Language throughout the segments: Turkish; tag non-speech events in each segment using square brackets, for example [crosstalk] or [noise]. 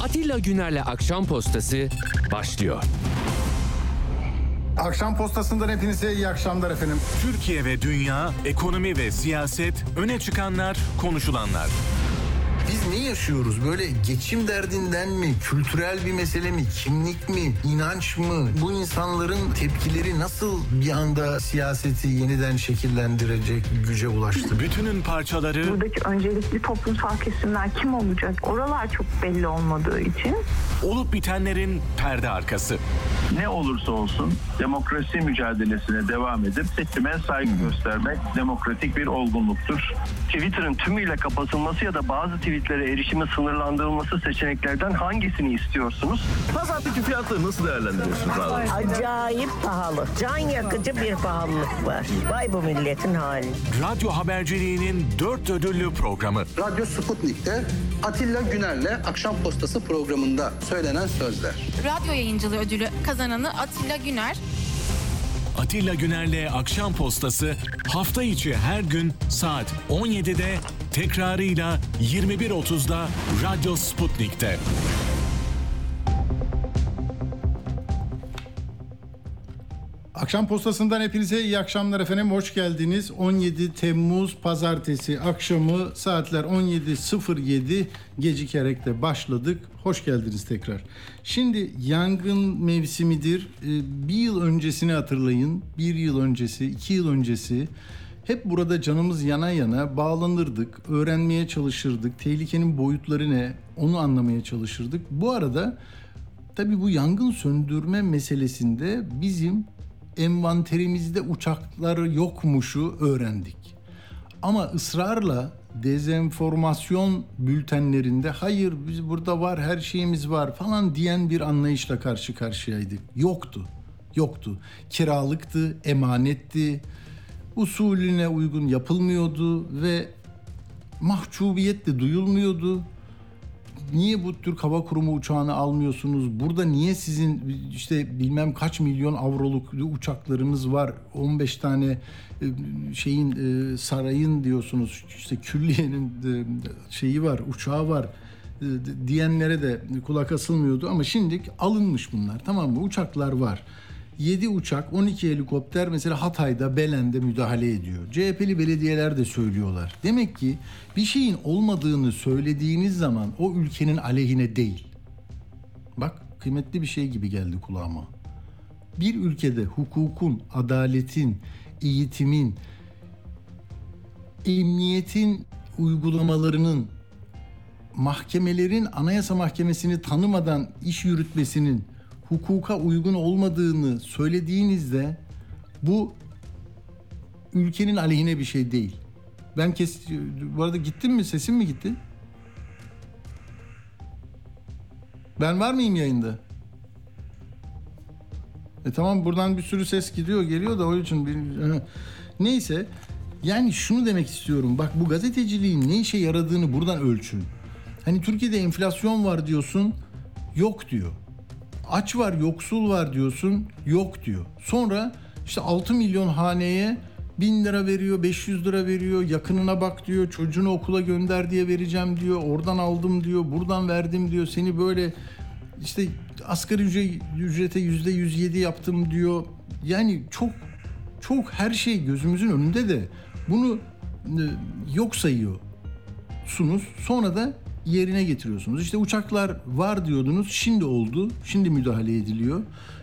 Atilla Güner'le Akşam Postası başlıyor. Akşam postasından hepinize iyi akşamlar efendim. Türkiye ve dünya, ekonomi ve siyaset, öne çıkanlar, konuşulanlar. Biz ne yaşıyoruz? Böyle geçim derdinden mi? Kültürel bir mesele mi? Kimlik mi? inanç mı? Bu insanların tepkileri nasıl bir anda siyaseti yeniden şekillendirecek güce ulaştı? Bütünün parçaları buradaki öncelikli toplumsal kesimler kim olacak? Oralar çok belli olmadığı için olup bitenlerin perde arkası. ne olursa olsun demokrasi mücadelesine devam edip seçime saygı göstermek demokratik bir olgunluktur. Twitter'ın tümüyle kapatılması ya da bazı tweetlere erişimi sınırlandırılması seçeneklerden hangisini istiyorsunuz? Pazartesi fiyatları nasıl değerlendiriyorsunuz abi? Acayip pahalı. Can yakıcı bir pahalılık var. Vay bu milletin hali. Radyo haberciliğinin dört ödüllü programı. Radyo Sputnik'te Atilla Güner'le Akşam Postası programında söylenen sözler. Radyo yayıncılığı ödülü kazananı Atilla Güner. Atilla Güner'le Akşam Postası hafta içi her gün saat 17'de tekrarıyla 21.30'da Radyo Sputnik'te. Akşam postasından hepinize iyi akşamlar efendim. Hoş geldiniz. 17 Temmuz Pazartesi akşamı saatler 17.07 gecikerek de başladık. Hoş geldiniz tekrar. Şimdi yangın mevsimidir. Ee, Bir yıl öncesini hatırlayın. Bir yıl öncesi, iki yıl öncesi hep burada canımız yana yana bağlanırdık, öğrenmeye çalışırdık. Tehlikenin boyutları ne onu anlamaya çalışırdık. Bu arada Tabii bu yangın söndürme meselesinde bizim envanterimizde uçakları yokmuşu öğrendik. Ama ısrarla dezenformasyon bültenlerinde hayır biz burada var her şeyimiz var falan diyen bir anlayışla karşı karşıyaydık. Yoktu. Yoktu. Kiralıktı, emanetti. Usulüne uygun yapılmıyordu ve mahcubiyet de duyulmuyordu niye bu Türk Hava Kurumu uçağını almıyorsunuz? Burada niye sizin işte bilmem kaç milyon avroluk uçaklarınız var? 15 tane e, şeyin e, sarayın diyorsunuz. İşte külliyenin e, şeyi var, uçağı var diyenlere de kulak asılmıyordu ama şimdi alınmış bunlar. Tamam mı? Uçaklar var. 7 uçak, 12 helikopter mesela Hatay'da, Belen'de müdahale ediyor. CHP'li belediyeler de söylüyorlar. Demek ki bir şeyin olmadığını söylediğiniz zaman o ülkenin aleyhine değil. Bak kıymetli bir şey gibi geldi kulağıma. Bir ülkede hukukun, adaletin, eğitimin, emniyetin uygulamalarının mahkemelerin anayasa mahkemesini tanımadan iş yürütmesinin hukuka uygun olmadığını söylediğinizde bu ülkenin aleyhine bir şey değil. Ben kes bu arada gittim mi sesim mi gitti? Ben var mıyım yayında? E tamam buradan bir sürü ses gidiyor geliyor da o için bir... neyse yani şunu demek istiyorum. Bak bu gazeteciliğin ne işe yaradığını buradan ölçün. Hani Türkiye'de enflasyon var diyorsun yok diyor. Aç var, yoksul var diyorsun. Yok diyor. Sonra işte 6 milyon haneye 1000 lira veriyor, 500 lira veriyor. Yakınına bak diyor. Çocuğunu okula gönder diye vereceğim diyor. Oradan aldım diyor. Buradan verdim diyor. Seni böyle işte asgari ücret, ücrete yüzde 107 yaptım diyor. Yani çok çok her şey gözümüzün önünde de bunu e, yok sayıyorsunuz. Sonra da yerine getiriyorsunuz. İşte uçaklar var diyordunuz. Şimdi oldu. Şimdi müdahale ediliyor.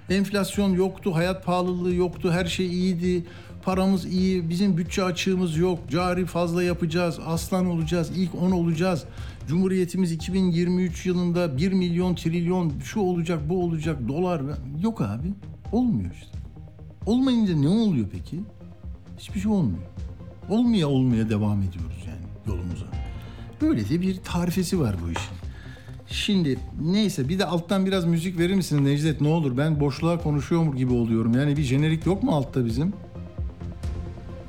Enflasyon yoktu, hayat pahalılığı yoktu, her şey iyiydi. Paramız iyi, bizim bütçe açığımız yok. Cari fazla yapacağız, aslan olacağız, ilk 10 olacağız. Cumhuriyetimiz 2023 yılında 1 milyon trilyon şu olacak, bu olacak, dolar. Yok abi. Olmuyor işte. Olmayınca ne oluyor peki? Hiçbir şey olmuyor. Olmaya olmaya devam ediyoruz yani yolumuza. Böyle de bir tarifesi var bu işin. Şimdi neyse bir de alttan biraz müzik verir misin Necdet ne olur? Ben boşluğa konuşuyor gibi oluyorum. Yani bir jenerik yok mu altta bizim?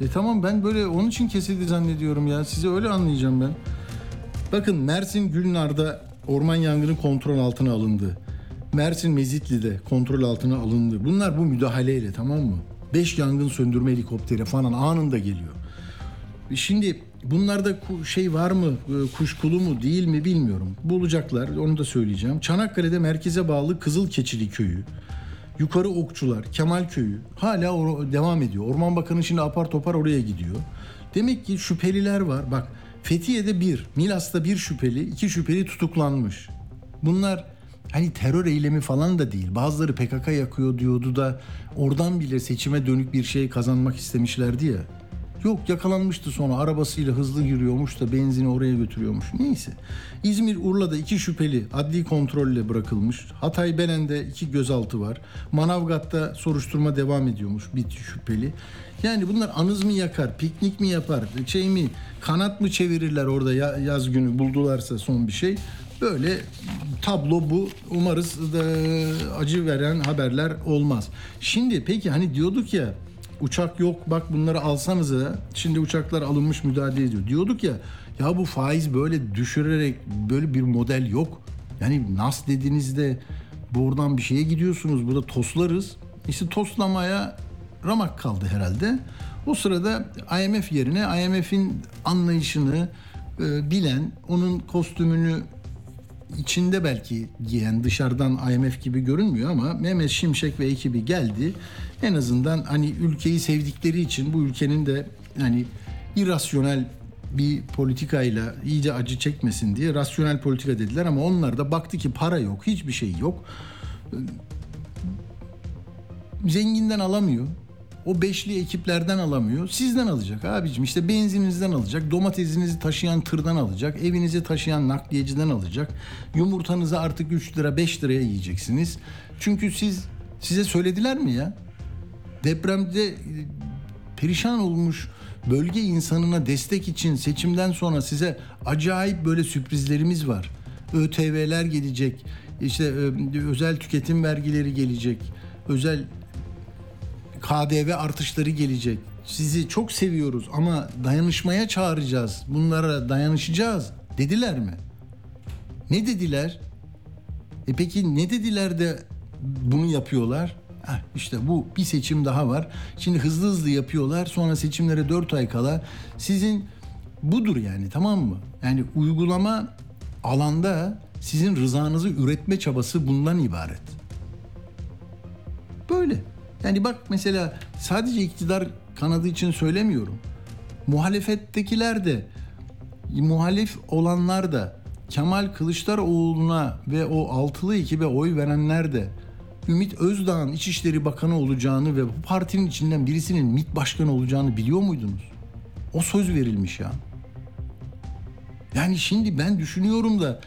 E tamam ben böyle onun için kesildi zannediyorum ya. Sizi öyle anlayacağım ben. Bakın Mersin Gülnar'da orman yangını kontrol altına alındı. Mersin Mezitli'de kontrol altına alındı. Bunlar bu müdahaleyle tamam mı? Beş yangın söndürme helikopteri falan anında geliyor. Şimdi bunlarda şey var mı, e, kuşkulu mu değil mi bilmiyorum. Bulacaklar, onu da söyleyeceğim. Çanakkale'de merkeze bağlı Kızılkeçili Köyü, Yukarı Okçular, Kemal Köyü hala devam ediyor. Orman Bakanı şimdi apar topar oraya gidiyor. Demek ki şüpheliler var. Bak Fethiye'de bir, Milas'ta bir şüpheli, iki şüpheli tutuklanmış. Bunlar hani terör eylemi falan da değil. Bazıları PKK yakıyor diyordu da oradan bile seçime dönük bir şey kazanmak istemişlerdi ya. Yok yakalanmıştı sonra arabasıyla hızlı yürüyormuş da benzini oraya götürüyormuş. Neyse. İzmir Urla'da iki şüpheli adli kontrolle bırakılmış. Hatay Belen'de iki gözaltı var. Manavgat'ta soruşturma devam ediyormuş bir şüpheli. Yani bunlar anız mı yakar, piknik mi yapar, şey mi, kanat mı çevirirler orada ya- yaz günü buldularsa son bir şey. Böyle tablo bu. Umarız da acı veren haberler olmaz. Şimdi peki hani diyorduk ya uçak yok bak bunları alsanıza. Şimdi uçaklar alınmış müdahale ediyor. Diyorduk ya ya bu faiz böyle düşürerek böyle bir model yok. Yani nas dediğinizde buradan bir şeye gidiyorsunuz. Burada toslarız. İşte toslamaya ramak kaldı herhalde. O sırada IMF yerine IMF'in anlayışını e, bilen, onun kostümünü içinde belki giyen dışarıdan IMF gibi görünmüyor ama Mehmet Şimşek ve ekibi geldi. En azından hani ülkeyi sevdikleri için bu ülkenin de hani irrasyonel bir politikayla iyice acı çekmesin diye rasyonel politika dediler ama onlar da baktı ki para yok, hiçbir şey yok. Zenginden alamıyor. O beşli ekiplerden alamıyor. Sizden alacak abicim. İşte benzininizden alacak. Domatesinizi taşıyan tırdan alacak. Evinizi taşıyan nakliyeciden alacak. Yumurtanızı artık 3 lira 5 liraya yiyeceksiniz. Çünkü siz size söylediler mi ya? Depremde e, perişan olmuş bölge insanına destek için seçimden sonra size acayip böyle sürprizlerimiz var. ÖTV'ler gelecek. İşte e, özel tüketim vergileri gelecek. Özel KDV artışları gelecek. Sizi çok seviyoruz ama dayanışmaya çağıracağız. Bunlara dayanışacağız dediler mi? Ne dediler? E peki ne dediler de bunu yapıyorlar? Heh, işte bu bir seçim daha var. Şimdi hızlı hızlı yapıyorlar. Sonra seçimlere 4 ay kala sizin budur yani tamam mı? Yani uygulama alanda sizin rızanızı üretme çabası bundan ibaret. Böyle. Yani bak mesela sadece iktidar kanadı için söylemiyorum. Muhalefettekiler de muhalif olanlar da Kemal Kılıçdaroğlu'na ve o altılı ekibe oy verenler de Ümit Özdağ'ın İçişleri Bakanı olacağını ve bu partinin içinden birisinin MİT Başkanı olacağını biliyor muydunuz? O söz verilmiş ya. Yani şimdi ben düşünüyorum da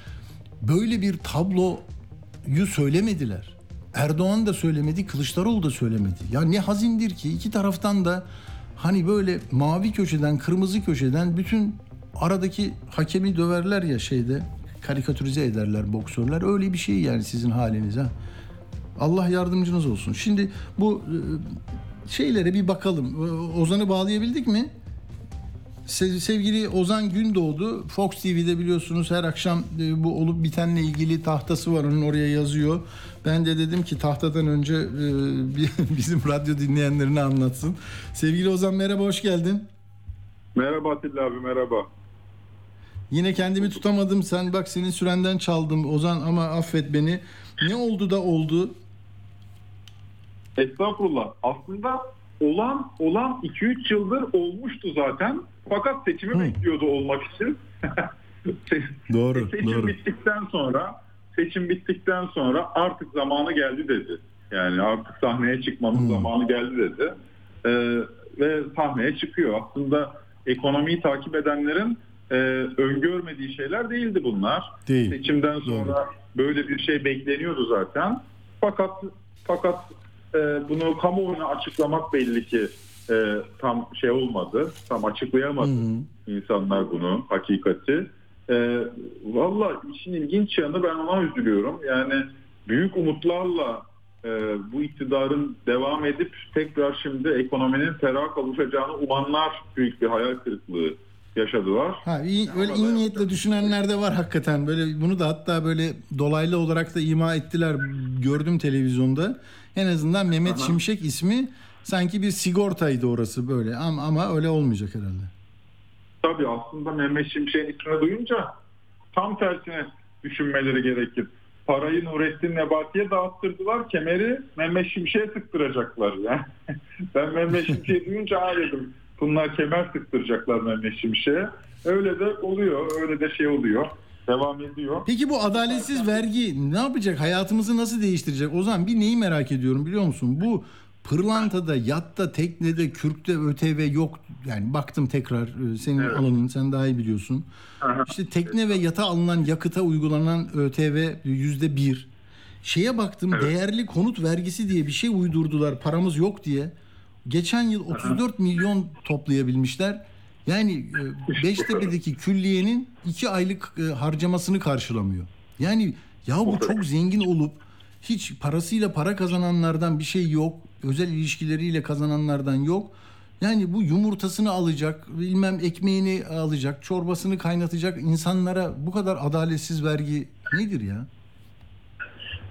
böyle bir tabloyu söylemediler. Erdoğan da söylemedi, Kılıçdaroğlu da söylemedi. Ya ne hazindir ki iki taraftan da hani böyle mavi köşeden, kırmızı köşeden bütün aradaki hakemi döverler ya şeyde karikatürize ederler boksörler. Öyle bir şey yani sizin haliniz ha. Allah yardımcınız olsun. Şimdi bu e, şeylere bir bakalım. Ozan'ı bağlayabildik mi? Se- Sevgili Ozan Gündoğdu Fox TV'de biliyorsunuz her akşam e, bu olup bitenle ilgili tahtası var onun oraya yazıyor. Ben de dedim ki tahtadan önce e, [laughs] bi- bizim radyo dinleyenlerine anlatsın. Sevgili Ozan merhaba hoş geldin. Merhaba Atilla abi merhaba. Yine kendimi tutamadım. Sen bak senin sürenden çaldım Ozan ama affet beni. Ne oldu da oldu? Estağfurullah. Aslında olan olan 2-3 yıldır olmuştu zaten. Fakat seçimi bekliyordu olmak için. [laughs] Doğru, seçim doğru. bittikten sonra seçim bittikten sonra artık zamanı geldi dedi. Yani artık sahneye çıkmanın zamanı geldi dedi. Ee, ve sahneye çıkıyor. Aslında ekonomiyi takip edenlerin e, öngörmediği şeyler değildi bunlar. Değil. Seçimden sonra böyle bir şey bekleniyordu zaten. Fakat fakat e, bunu kamuoyuna açıklamak belli ki e, tam şey olmadı. Tam açıklayamadı insanlar bunu hakikati. E, Valla işin ilginç yanı ben ona üzülüyorum. Yani büyük umutlarla e, bu iktidarın devam edip tekrar şimdi ekonominin ferah kavuşacağını umanlar büyük bir hayal kırıklığı yaşadılar. Ha, iyi, öyle iyi niyetle düşünenler de var hakikaten. Böyle bunu da hatta böyle dolaylı olarak da ima ettiler. Gördüm televizyonda. En azından Mehmet Aha. Şimşek ismi sanki bir sigortaydı orası böyle. Ama, ama öyle olmayacak herhalde. Tabii aslında Mehmet Şimşek'in ismini duyunca tam tersine düşünmeleri gerekir. Parayı Nurettin Nebati'ye dağıttırdılar. Kemeri Mehmet Şimşek'e sıktıracaklar. Yani [laughs] ben Mehmet Şimşek'i [laughs] duyunca ha dedim. Bunlar kemer sıktıracaklar Mehmet Şimşek'e. Öyle de oluyor. Öyle de şey oluyor. Devam ediyor. Peki bu adaletsiz vergi ne yapacak? Hayatımızı nasıl değiştirecek? O zaman bir neyi merak ediyorum biliyor musun? Bu pırlantada, yatta, teknede, kürkte ÖTV yok. Yani baktım tekrar e, senin Evet. alanın sen daha iyi biliyorsun. İşte tekne ve yata alınan yakıta uygulanan ÖTV yüzde bir. Şeye baktım değerli konut vergisi diye bir şey uydurdular paramız yok diye. Geçen yıl 34 milyon toplayabilmişler. Yani e, Beştepe'deki külliyenin iki aylık e, harcamasını karşılamıyor. Yani ya bu çok zengin olup hiç parasıyla para kazananlardan bir şey yok. Özel ilişkileriyle kazananlardan yok. Yani bu yumurtasını alacak, bilmem ekmeğini alacak, çorbasını kaynatacak insanlara bu kadar adaletsiz vergi nedir ya?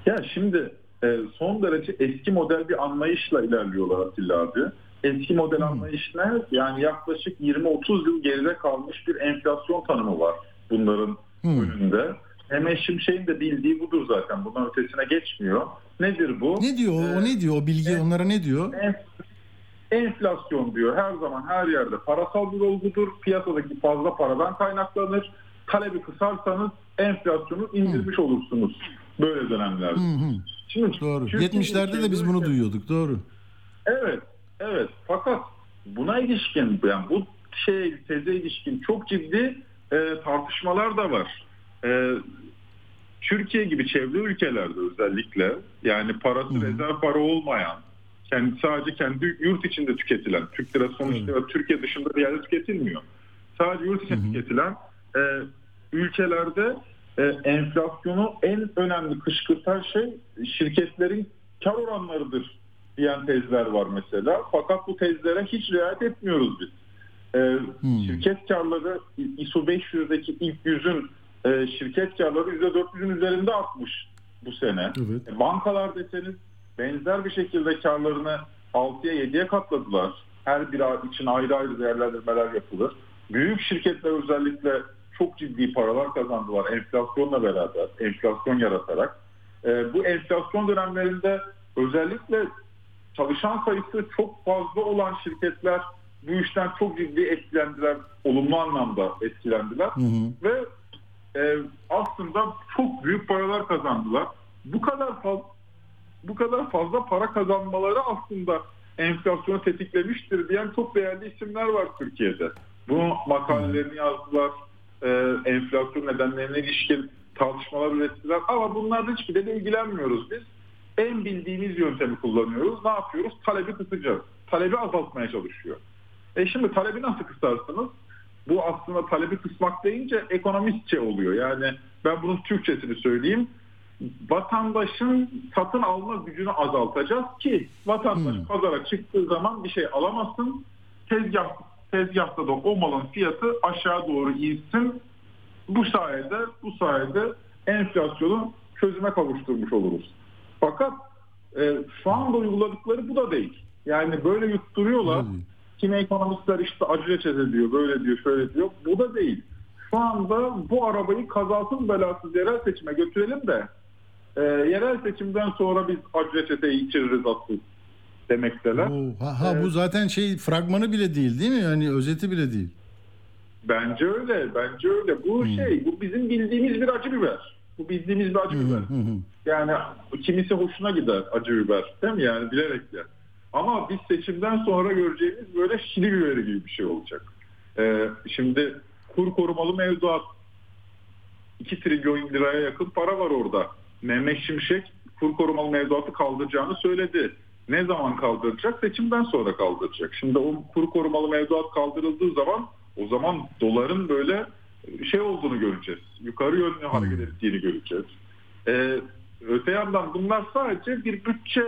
Ya şimdi e, son derece eski model bir anlayışla ilerliyorlar Atilla abi. Eski model anlayış ne? Yani yaklaşık 20-30 yıl geride kalmış bir enflasyon tanımı var bunların önünde. Mehmet Şimşek'in de bildiği budur zaten. Bundan ötesine geçmiyor. Nedir bu? Ne diyor? O, o ne diyor? O bilgi onlara ne diyor? En- enflasyon diyor her zaman her yerde parasal bir olgudur. Piyasadaki fazla paradan kaynaklanır. Talebi kısarsanız enflasyonu indirmiş olursunuz böyle dönemlerde. Hı hı. Şimdi Doğru. Türkiye 70'lerde de biz bunu duyuyorduk. Doğru. Evet, evet. Fakat buna ilişkin, yani bu şey teze ilişkin çok ciddi e, tartışmalar da var. E, Türkiye gibi çevre ülkelerde özellikle yani parası rezerv para olmayan, kendi sadece kendi yurt içinde tüketilen, Türk lirası sonuçta Türkiye dışında bir yerde tüketilmiyor. Sadece yurt içinde tüketilen e, ülkelerde e, enflasyonu en önemli kışkırtan şey şirketlerin kar oranlarıdır diyen tezler var mesela. Fakat bu tezlere hiç riayet etmiyoruz biz. E, Şirket karları ISO 500'deki ilk yüzün e, şirket karları %400'ün üzerinde artmış bu sene. Evet. E, Bankalar deseniz benzer bir şekilde karlarını 6'ya 7'ye katladılar. Her bir için ayrı ayrı değerlendirmeler yapılır. Büyük şirketler özellikle çok ciddi paralar kazandılar enflasyonla beraber, enflasyon yaratarak. E, bu enflasyon dönemlerinde özellikle çalışan sayısı çok fazla olan şirketler bu işten çok ciddi etkilendiler, olumlu anlamda etkilendiler ve e, aslında çok büyük paralar kazandılar. Bu kadar fazla bu kadar fazla para kazanmaları aslında enflasyonu tetiklemiştir diyen çok değerli isimler var Türkiye'de. Bu makalelerini yazdılar, e, enflasyon nedenlerine ilişkin tartışmalar ürettiler ama bunlarla hiçbiriyle ilgilenmiyoruz biz. En bildiğimiz yöntemi kullanıyoruz. Ne yapıyoruz? Talebi kısacağız. Talebi azaltmaya çalışıyor. E şimdi talebi nasıl kısarsınız? Bu aslında talebi kısmak deyince ekonomistçe oluyor. Yani ben bunun Türkçesini söyleyeyim. Vatandaşın satın alma gücünü azaltacağız ki vatandaş pazara çıktığı zaman bir şey alamasın. Tezgah, tezgahta da o malın fiyatı aşağı doğru insin. Bu sayede bu sayede enflasyonu çözüme kavuşturmuş oluruz. Fakat e, şu anda uyguladıkları bu da değil. Yani böyle yutturuyorlar. Kimi ekonomistler işte acı reçete diyor, böyle diyor, şöyle diyor. Bu da değil. Şu anda bu arabayı kazasız belasız yerel seçime götürelim de e, yerel seçimden sonra biz acı reçeteyi içiririz asıl demekteler. Oo, ha, ha, bu zaten şey fragmanı bile değil değil mi? Yani özeti bile değil. Bence öyle, bence öyle. Bu şey, bu bizim bildiğimiz bir acı biber. Bu bildiğimiz bir acı biber. Yani kimisi hoşuna gider acı biber, değil mi? Yani bilerek yer. Ama biz seçimden sonra göreceğimiz böyle şili biberi gibi bir şey olacak. Ee, şimdi kur korumalı mevduat 2 trilyon liraya yakın para var orada. Mehmet Şimşek kur korumalı mevduatı kaldıracağını söyledi. Ne zaman kaldıracak? Seçimden sonra kaldıracak. Şimdi o kur korumalı mevduat kaldırıldığı zaman o zaman doların böyle şey olduğunu göreceğiz. Yukarı yönlü hareket ettiğini göreceğiz. Ee, öte yandan bunlar sadece bir bütçe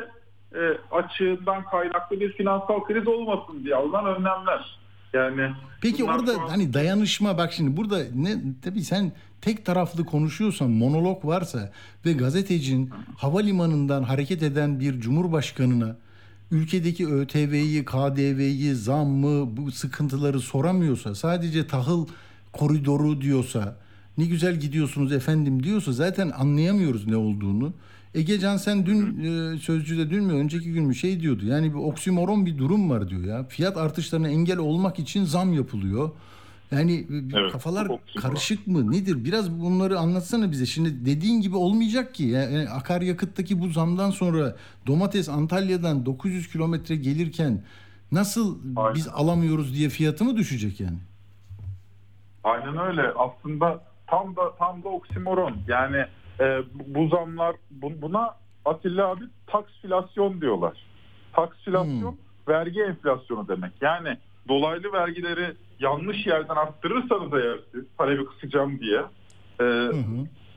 e, açığından kaynaklı bir finansal kriz olmasın diye alınan önlemler. Yani Peki orada an- hani dayanışma bak şimdi burada ne tabii sen tek taraflı konuşuyorsan monolog varsa ve gazetecin havalimanından hareket eden bir cumhurbaşkanına ülkedeki ÖTV'yi, KDV'yi, zammı, bu sıkıntıları soramıyorsa, sadece tahıl koridoru diyorsa, ne güzel gidiyorsunuz efendim diyorsa zaten anlayamıyoruz ne olduğunu. Ege Can sen dün e, sözcüde dün mü önceki gün mü şey diyordu. Yani bir oksimoron bir durum var diyor ya. Fiyat artışlarına engel olmak için zam yapılıyor. Yani e, Evet, kafalar karışık mı nedir? Biraz bunları anlatsana bize. Şimdi dediğin gibi olmayacak ki. Yani akaryakıttaki bu zamdan sonra domates Antalya'dan 900 kilometre gelirken nasıl Aynen. biz alamıyoruz diye fiyatı mı düşecek yani? Aynen öyle. Aslında tam da tam da oksimoron. Yani e, bu zamlar bu- buna Atilla abi taksfilasyon diyorlar. Taksfilasyon vergi enflasyonu demek. Yani dolaylı vergileri yanlış yerden arttırırsanız eğer siz talebi kısacağım diye e,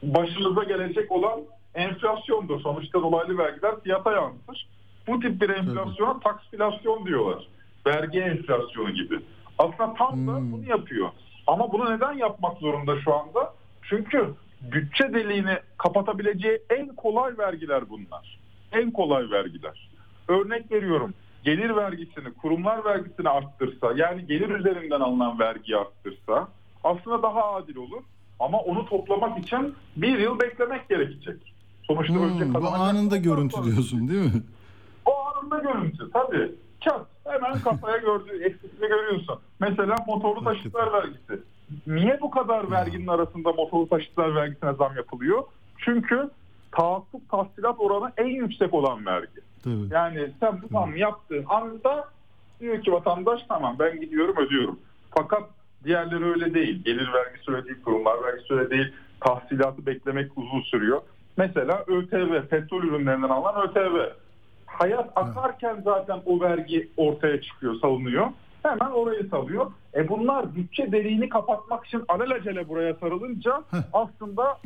başınıza gelecek olan enflasyondur. Sonuçta dolaylı vergiler fiyata yansır. Bu tip bir enflasyona taksfilasyon diyorlar. Vergi enflasyonu gibi. Aslında tam da bunu yapıyor. Ama bunu neden yapmak zorunda şu anda? Çünkü bütçe deliğini kapatabileceği en kolay vergiler bunlar. En kolay vergiler. Örnek veriyorum. Gelir vergisini, kurumlar vergisini arttırsa, yani gelir üzerinden alınan vergiyi arttırsa aslında daha adil olur. Ama onu toplamak için bir yıl beklemek gerekecek. Sonuçta önce Hmm, bu kazanacak anında görüntü sonra- diyorsun değil mi? o anında görüntü tabii. Çat hemen kafaya gördüğü eksikliği görüyorsun. Mesela motorlu taşıtlar vergisi. Niye bu kadar verginin arasında motorlu taşıtlar vergisine zam yapılıyor? Çünkü tahakkuk tahsilat oranı en yüksek olan vergi. Tabii. Yani sen bu zam yaptığın anda diyor ki vatandaş tamam ben gidiyorum ödüyorum. Fakat diğerleri öyle değil. Gelir vergisi öyle değil, kurumlar vergisi öyle değil. Tahsilatı beklemek uzun sürüyor. Mesela ÖTV, petrol ürünlerinden alınan ÖTV. Hayat akarken zaten o vergi ortaya çıkıyor, salınıyor. Hemen orayı salıyor. E bunlar bütçe deliğini kapatmak için alelacele buraya sarılınca aslında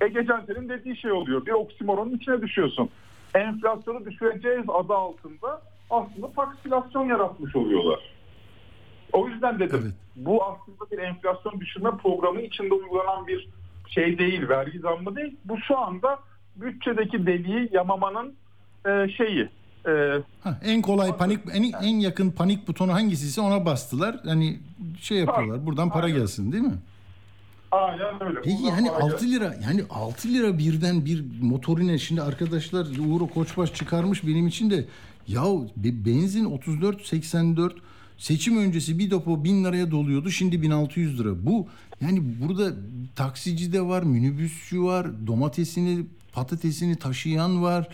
Ege Cansel'in dediği şey oluyor. Bir oksimoronun içine düşüyorsun. Enflasyonu düşüreceğiz adı altında aslında taksilasyon yaratmış oluyorlar. O yüzden dedim bu aslında bir enflasyon düşürme programı içinde uygulanan bir şey değil, vergi zammı değil. Bu şu anda bütçedeki deliği yamamanın e, şeyi. E, Ha, en kolay panik en, en yakın panik butonu hangisiyse ona bastılar. Hani şey yapıyorlar. Buradan para gelsin değil mi? aynen öyle. Peki Buradan yani para 6 lira yani 6 lira birden bir motorine şimdi arkadaşlar Uğur Koçbaş çıkarmış benim için de ya be- benzin 34.84 seçim öncesi bir depo 1000 liraya doluyordu şimdi 1600 lira. Bu yani burada taksici de var, minibüsçü var, domatesini, patatesini taşıyan var.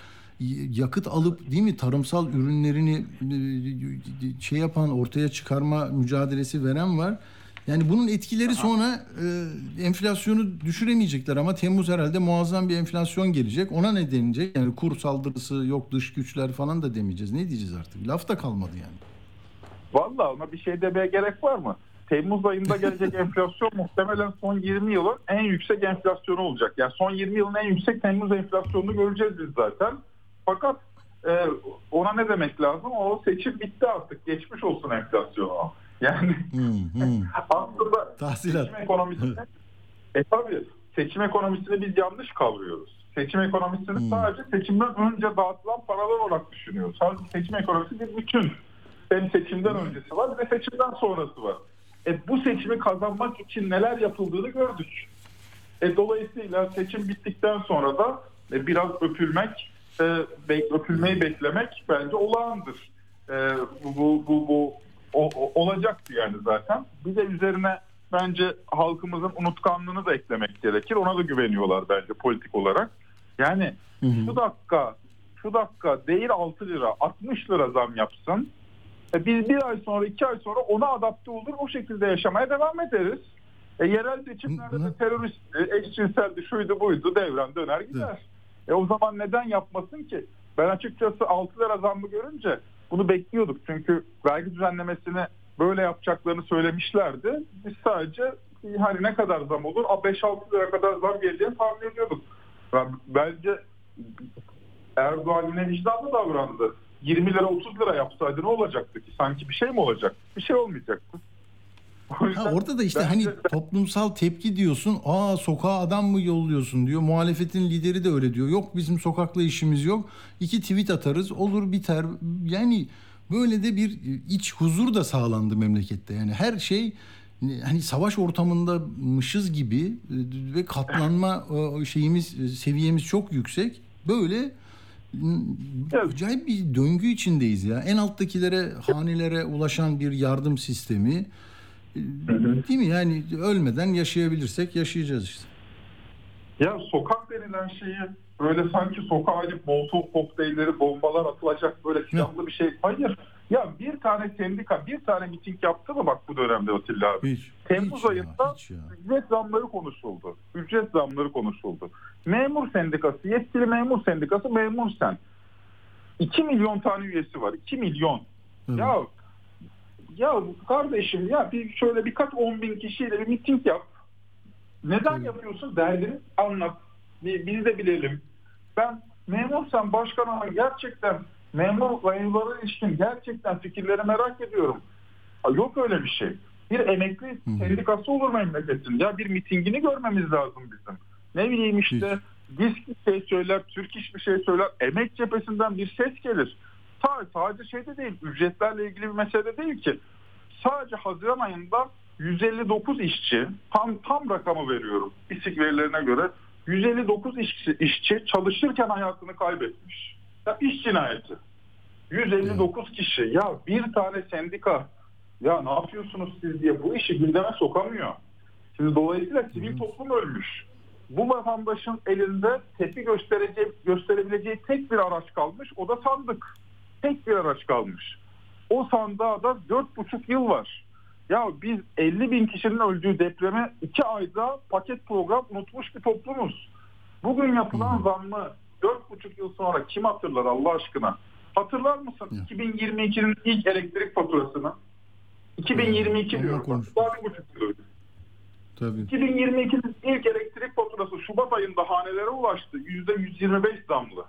Yakıt alıp değil mi tarımsal ürünlerini e, şey yapan ortaya çıkarma mücadelesi veren var. Yani bunun etkileri sonra e, enflasyonu düşüremeyecekler ama Temmuz herhalde muazzam bir enflasyon gelecek. Ona ne denilecek? Yani kur saldırısı yok dış güçler falan da demeyeceğiz. Ne diyeceğiz artık? Laf da kalmadı yani. Vallahi ona bir şey demeye gerek var mı? Temmuz ayında gelecek [laughs] enflasyon muhtemelen son 20 yılın en yüksek enflasyonu olacak. Yani son 20 yılın en yüksek Temmuz enflasyonunu göreceğiz biz zaten. Fakat e, ona ne demek lazım? O seçim bitti artık. Geçmiş olsun enflasyonu. Yani [laughs] aslında Tahsilat. seçim ekonomisini e tabii seçim ekonomisini biz yanlış kavruyoruz. Seçim ekonomisini sadece seçimden önce dağıtılan paralar olarak düşünüyoruz. Halbuki seçim ekonomisi bir bütün. Hem seçimden öncesi var de seçimden sonrası var. E, bu seçimi kazanmak için neler yapıldığını gördük. E, dolayısıyla seçim bittikten sonra da e, biraz öpülmek, e, bek- öpülmeyi beklemek bence olağandır. E, bu, bu, bu, bu o- o- olacaktı yani zaten. Bir de üzerine bence halkımızın unutkanlığını da eklemek gerekir. Ona da güveniyorlar bence politik olarak. Yani şu dakika şu dakika değil 6 lira 60 lira zam yapsın. E biz bir ay sonra iki ay sonra ona adapte olur o şekilde yaşamaya devam ederiz. E yerel seçimlerde de terörist, eşcinseldi, şuydu buydu devran döner gider. E o zaman neden yapmasın ki? Ben açıkçası 6 lira zammı görünce bunu bekliyorduk. Çünkü vergi düzenlemesini böyle yapacaklarını söylemişlerdi. Biz sadece hani ne kadar zam olur? A 5-6 lira kadar zam geleceğini tahmin ediyorduk. Ben- Bence Erdoğan yine vicdanlı davrandı. 20 lira 30 lira yapsaydı ne olacaktı ki? Sanki bir şey mi olacak? Bir şey olmayacaktı. Ha, orada da işte hani toplumsal tepki diyorsun. Aa sokağa adam mı yolluyorsun diyor. Muhalefetin lideri de öyle diyor. Yok bizim sokakla işimiz yok. İki tweet atarız olur biter. Yani böyle de bir iç huzur da sağlandı memlekette. Yani her şey hani savaş ortamındamışız gibi e, ve katlanma e, şeyimiz e, seviyemiz çok yüksek. Böyle acayip bir döngü içindeyiz ya. En alttakilere, hanelere ulaşan bir yardım sistemi. E, Değil mi? Yani ölmeden yaşayabilirsek yaşayacağız işte. Ya sokak denilen şeyi böyle sanki sokağa gidip molotov kokteylleri, bombalar atılacak böyle silahlı bir şey. Hayır. Ya bir tane sendika, bir tane miting yaptı mı bak bu dönemde Atilla abi? Hiç. Temmuz hiç ya, ayında hiç ya. ücret zamları konuşuldu. Ücret zamları konuşuldu. Memur sendikası, yetkili memur sendikası memur sen. 2 milyon tane üyesi var. 2 milyon. Evet. Ya ya kardeşim ya bir şöyle birkaç on bin kişiyle bir miting yap. Neden yapıyorsun? Derdini anlat. Biz de bilelim. Ben memursan başkana gerçekten memur memurlara ilişkin gerçekten fikirleri merak ediyorum. Yok öyle bir şey. Bir emekli sendikası olur memleketin. Ya bir mitingini görmemiz lazım bizim. Ne bileyim işte disk bir şey söyler, Türk iş bir şey söyler. Emek cephesinden bir ses gelir. Sadece, sadece şeyde değil, ücretlerle ilgili bir mesele değil ki. Sadece Haziran ayında 159 işçi, tam tam rakamı veriyorum İSİK verilerine göre 159 işçi, işçi çalışırken hayatını kaybetmiş. Ya iş cinayeti. 159 kişi. Ya bir tane sendika ya ne yapıyorsunuz siz diye bu işi gündeme sokamıyor. Şimdi dolayısıyla sivil toplum ölmüş. Bu vatandaşın elinde tepki göstereceği, gösterebileceği tek bir araç kalmış. O da sandık. Tek bir araç kalmış. O sandığa da 4,5 yıl var. Ya biz 50 bin kişinin öldüğü depreme 2 ayda paket program unutmuş bir toplumuz. Bugün yapılan zammı 4,5 yıl sonra kim hatırlar Allah aşkına? Hatırlar mısın 2022'nin ilk elektrik faturasını? 2022 Onunla diyorum. Daha bir buçuk yıl. Tabii. 2022'nin ilk elektrik faturası Şubat ayında hanelere ulaştı. %125 zamlı.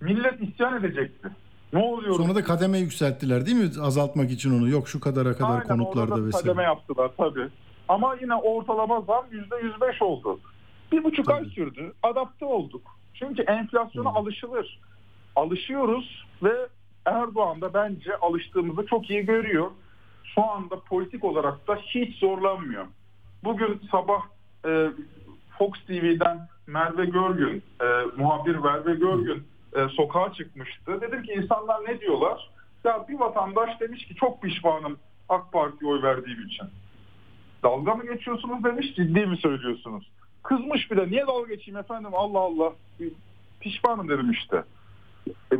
Millet isyan edecekti. Ne oluyor? Sonra da kademe yükselttiler değil mi? Azaltmak için onu. Yok şu kadara kadar Aynen, konutlarda orada da vesaire. kademe yaptılar tabii. Ama yine ortalama zam %105 oldu. Bir buçuk ay sürdü. Adapte olduk. Çünkü enflasyona alışılır. Alışıyoruz ve Erdoğan da bence alıştığımızı çok iyi görüyor. Şu anda politik olarak da hiç zorlanmıyor. Bugün sabah e, Fox TV'den Merve Görgün, e, muhabir Merve Görgün e, sokağa çıkmıştı. Dedim ki insanlar ne diyorlar? Ya bir vatandaş demiş ki çok pişmanım AK Parti'ye oy verdiğim için. Dalga mı geçiyorsunuz demiş, ciddi mi söylüyorsunuz? Kızmış bir de niye dalga geçeyim efendim Allah Allah pişmanım dedim işte. E,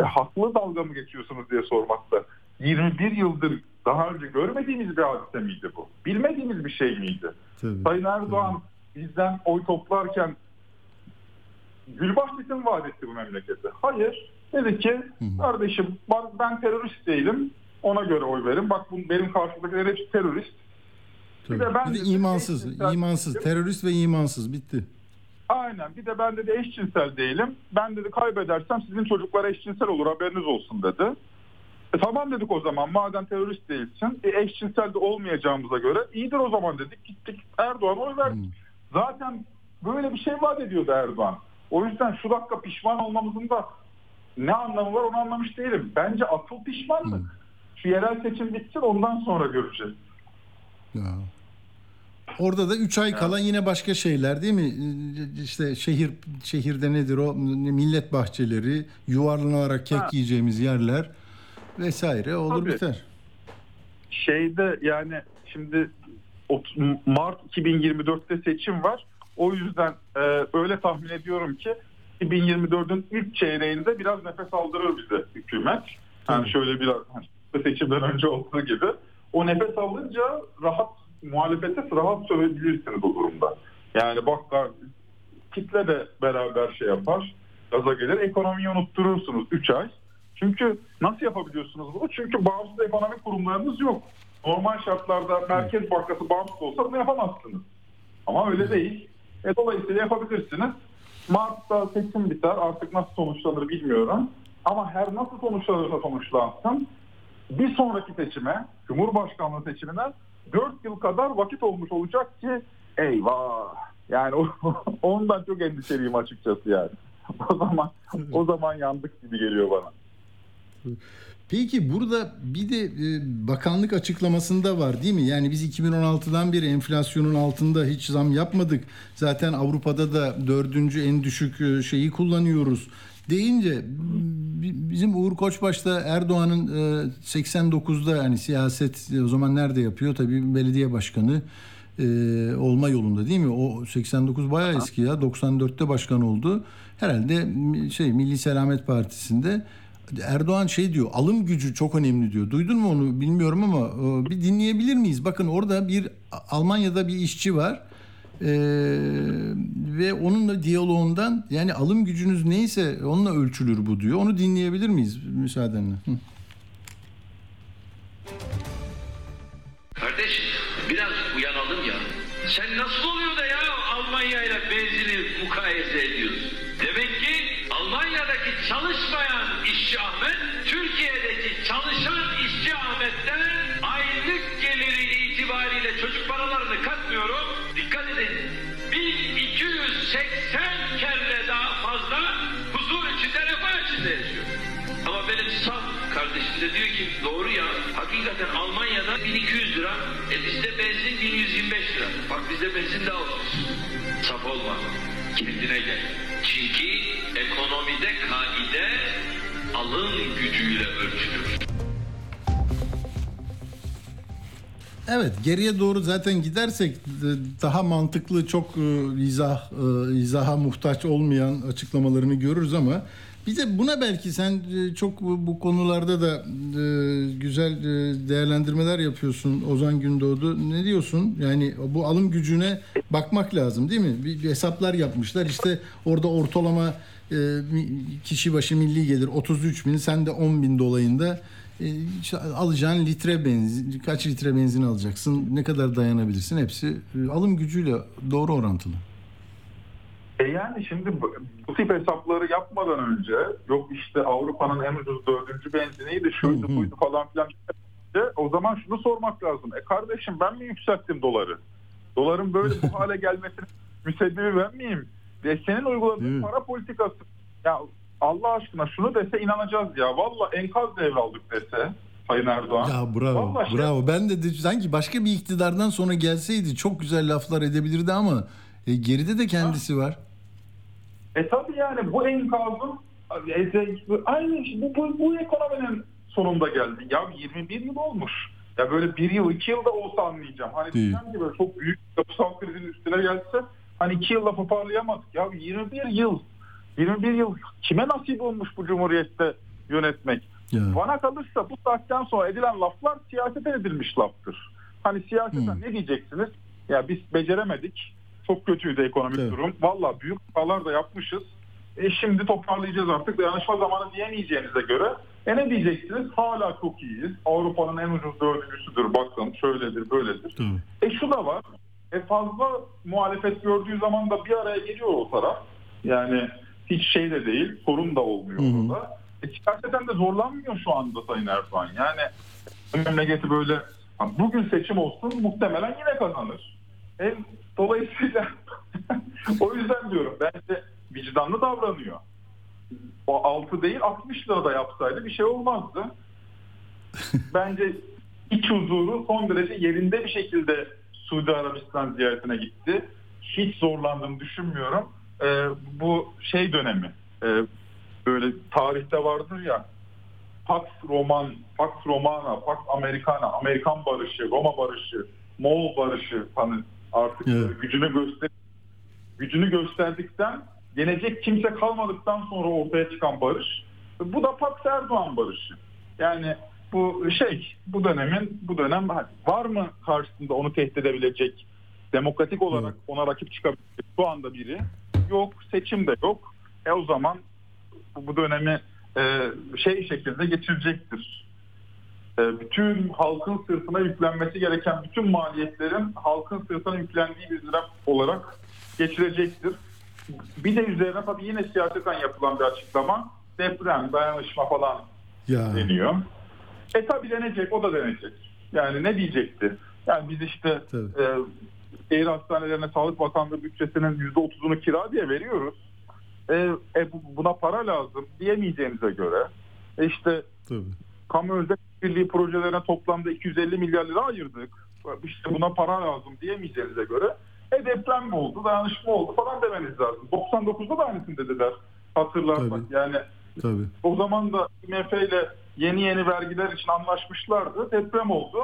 e, haklı dalga mı geçiyorsunuz diye sormakta. 21 yıldır daha önce görmediğimiz bir hadise miydi bu? Bilmediğimiz bir şey miydi? Tabii. Sayın Erdoğan bizden oy toplarken Gülbahçe'si mi vaat etti bu memlekete? Hayır. Dedi ki kardeşim ben terörist değilim. Ona göre oy verin. Bak bu, benim karşımdakiler hepsi terörist. Tabii. de ben Bir de dedim, imansız, imansız, değilim. terörist ve imansız bitti. Aynen. Bir de ben dedi eşcinsel değilim. Ben dedi kaybedersem sizin çocuklar eşcinsel olur haberiniz olsun dedi. E tamam dedik o zaman madem terörist değilsin e, eşcinsel de olmayacağımıza göre iyidir o zaman dedik gittik Erdoğan'a oy verdik. Zaten böyle bir şey vaat ediyordu Erdoğan. O yüzden şu dakika pişman olmamızın da ne anlamı var onu anlamış değilim. Bence asıl pişmanlık. Şu yerel seçim bitsin ondan sonra göreceğiz. Ya. Orada da 3 ay kala yine başka şeyler değil mi? İşte şehir şehirde nedir o millet bahçeleri, yuvarlanarak kek Ha. yiyeceğimiz yerler vesaire olur Tabii. biter. şeyde yani şimdi Mart 2024'te seçim var. O yüzden e, öyle tahmin ediyorum ki 2024'ün ilk çeyreğinde biraz nefes aldırır bize hükümet. Yani şöyle biraz hani seçimden önce olduğu gibi. O nefes alınca rahat muhalefete rahat sövebilirsiniz o durumda. Yani bak kitle de beraber şey yapar. Gaza gelir. Ekonomiyi unutturursunuz 3 ay. Çünkü nasıl yapabiliyorsunuz bunu? Çünkü bağımsız ekonomik kurumlarınız yok. Normal şartlarda Merkez Bankası bağımsız olsa bunu yapamazsınız. Ama öyle değil. E, dolayısıyla yapabilirsiniz. Mart'ta seçim biter. Artık nasıl sonuçlanır bilmiyorum. Ama her nasıl sonuçlanırsa sonuçlansın bir sonraki seçime, Cumhurbaşkanlığı seçimine 4 yıl kadar vakit olmuş olacak ki eyvah. Yani [laughs] ondan çok endişeliyim açıkçası yani. O zaman o zaman yandık gibi geliyor bana. Peki burada bir de e, bakanlık açıklamasında var değil mi? Yani biz 2016'dan beri enflasyonun altında hiç zam yapmadık. Zaten Avrupa'da da dördüncü en düşük e, şeyi kullanıyoruz deyince bi- bizim Uğur Koçbaş da Erdoğan'ın e, 89'da yani siyaset e, o zaman nerede yapıyor? Tabii belediye başkanı e, olma yolunda değil mi? O 89 bayağı eski ya. 94'te başkan oldu. Herhalde şey Milli Selamet Partisi'nde Erdoğan şey diyor alım gücü çok önemli diyor. Duydun mu onu bilmiyorum ama e, bir dinleyebilir miyiz? Bakın orada bir Almanya'da bir işçi var. Ee, ve onunla diyaloğundan yani alım gücünüz neyse onunla ölçülür bu diyor. Onu dinleyebilir miyiz müsaadenle? Hı. Kardeş biraz uyanalım ya. Sen nasıl oluyor da ya Almanya ile benzini mukayese ediyorsun? İşçi Ahmet, Türkiye'deki çalışan işçi Ahmet'ten aylık geliri itibariyle çocuk paralarını katmıyorum. Dikkat edin. 1280 kere daha fazla huzur içinde refah içinde yaşıyor. Ama benim saf kardeşim de diyor ki doğru ya hakikaten Almanya'da 1200 lira e bizde benzin 1125 lira. Bak bizde benzin daha ucuz. Saf olma. Kendine gel. Çünkü ekonomide kaide alım gücüyle ölçülür. Evet geriye doğru zaten gidersek e, daha mantıklı çok e, izah e, izaha muhtaç olmayan açıklamalarını görürüz ama bir de buna belki sen çok bu konularda da güzel değerlendirmeler yapıyorsun Ozan Gündoğdu. Ne diyorsun? Yani bu alım gücüne bakmak lazım değil mi? Bir, hesaplar yapmışlar. İşte orada ortalama kişi başı milli gelir 33 bin sen de 10 bin dolayında e, işte alacağın litre benzin, kaç litre benzin alacaksın, ne kadar dayanabilirsin hepsi e, alım gücüyle doğru orantılı. E yani şimdi bu, tip hesapları yapmadan önce yok işte Avrupa'nın en ucuz dördüncü benziniydi şuydu buydu falan filan deyince o zaman şunu sormak lazım. E kardeşim ben mi yükselttim doları? Doların böyle bu [laughs] hale gelmesinin müsebbibi ben miyim? Ve senin uyguladığın para politikası. Ya Allah aşkına şunu dese inanacağız ya. Valla enkaz devraldık dese Sayın Erdoğan. Ya bravo, Vallahi şey- bravo. Ben de, de sanki başka bir iktidardan sonra gelseydi çok güzel laflar edebilirdi ama e, geride de kendisi var. E tabii yani bu enkazın e, aynı şey, bu, bu, bu ekonominin sonunda geldi. Ya 21 yıl olmuş. Ya böyle bir yıl, iki yılda olsa anlayacağım. Hani Değil. ki böyle çok büyük yapısal krizin üstüne gelse hani iki yılda toparlayamadık. Ya 21 yıl, 21 yıl kime nasip olmuş bu cumhuriyette yönetmek? Ya. Bana kalırsa bu saatten sonra edilen laflar siyasete edilmiş laftır. Hani siyaseten ne diyeceksiniz? Ya biz beceremedik. Çok kötüydü ekonomik Evet. durum. Valla büyük hatalar da yapmışız. E şimdi toparlayacağız artık. Dayanışma zamanı diyemeyeceğinize göre. E ne diyeceksiniz? Hala çok iyiyiz. Avrupa'nın en ucuz dördüncüsüdür. Bakın şöyledir böyledir. E şu da var. E fazla muhalefet gördüğü zaman da bir araya geliyor o taraf. Yani hiç şey de değil. Sorun da olmuyor orada. E de zorlanmıyor şu anda Sayın Erdoğan. Yani memleketi böyle bugün seçim olsun muhtemelen yine kazanır. E, dolayısıyla [laughs] o yüzden diyorum bence vicdanlı davranıyor. O 6 değil 60 lira da yapsaydı bir şey olmazdı. [laughs] Bence iç huzuru son derece yerinde bir şekilde Suudi Arabistan ziyaretine gitti. Hiç zorlandığını düşünmüyorum. Ee, bu şey dönemi e, böyle tarihte vardır ya Pax Roman, Pax Romana, Pax Americana, Amerikan barışı, Roma barışı, Moğol barışı hani artık Evet. gücünü göster gücünü gösterdikten yenecek kimse kalmadıktan sonra ortaya çıkan barış. Bu da Pax Erdoğan barışı. Yani bu şey bu dönemin bu dönem var mı karşısında onu tehdit edebilecek demokratik olarak ona rakip çıkabilecek şu anda biri yok seçim de yok. E o zaman bu, dönemi e, şey şekilde geçirecektir. E, bütün halkın sırtına yüklenmesi gereken bütün maliyetlerin halkın sırtına yüklendiği bir dönem olarak geçirecektir. Bir de üzerine tabii yine siyaseten yapılan bir açıklama deprem, dayanışma falan Ya. deniyor. E tabi denecek, o da denecek. Yani ne diyecekti? Yani biz işte Tabii. e, şehir hastanelerine Sağlık Bakanlığı bütçesinin %30'unu kira diye veriyoruz. E, e, bu- buna para lazım diyemeyeceğinize göre e işte Tabii. kamu özel birliği projelerine toplamda 250 milyar lira ayırdık. İşte buna para lazım diyemeyeceğinize göre e deprem mi oldu, dayanışma oldu falan demeniz lazım. 99'da da aynısını dediler hatırlarsak. Tabii. Yani Tabii. o zaman da IMF ile yeni yeni vergiler için anlaşmışlardı. Deprem oldu.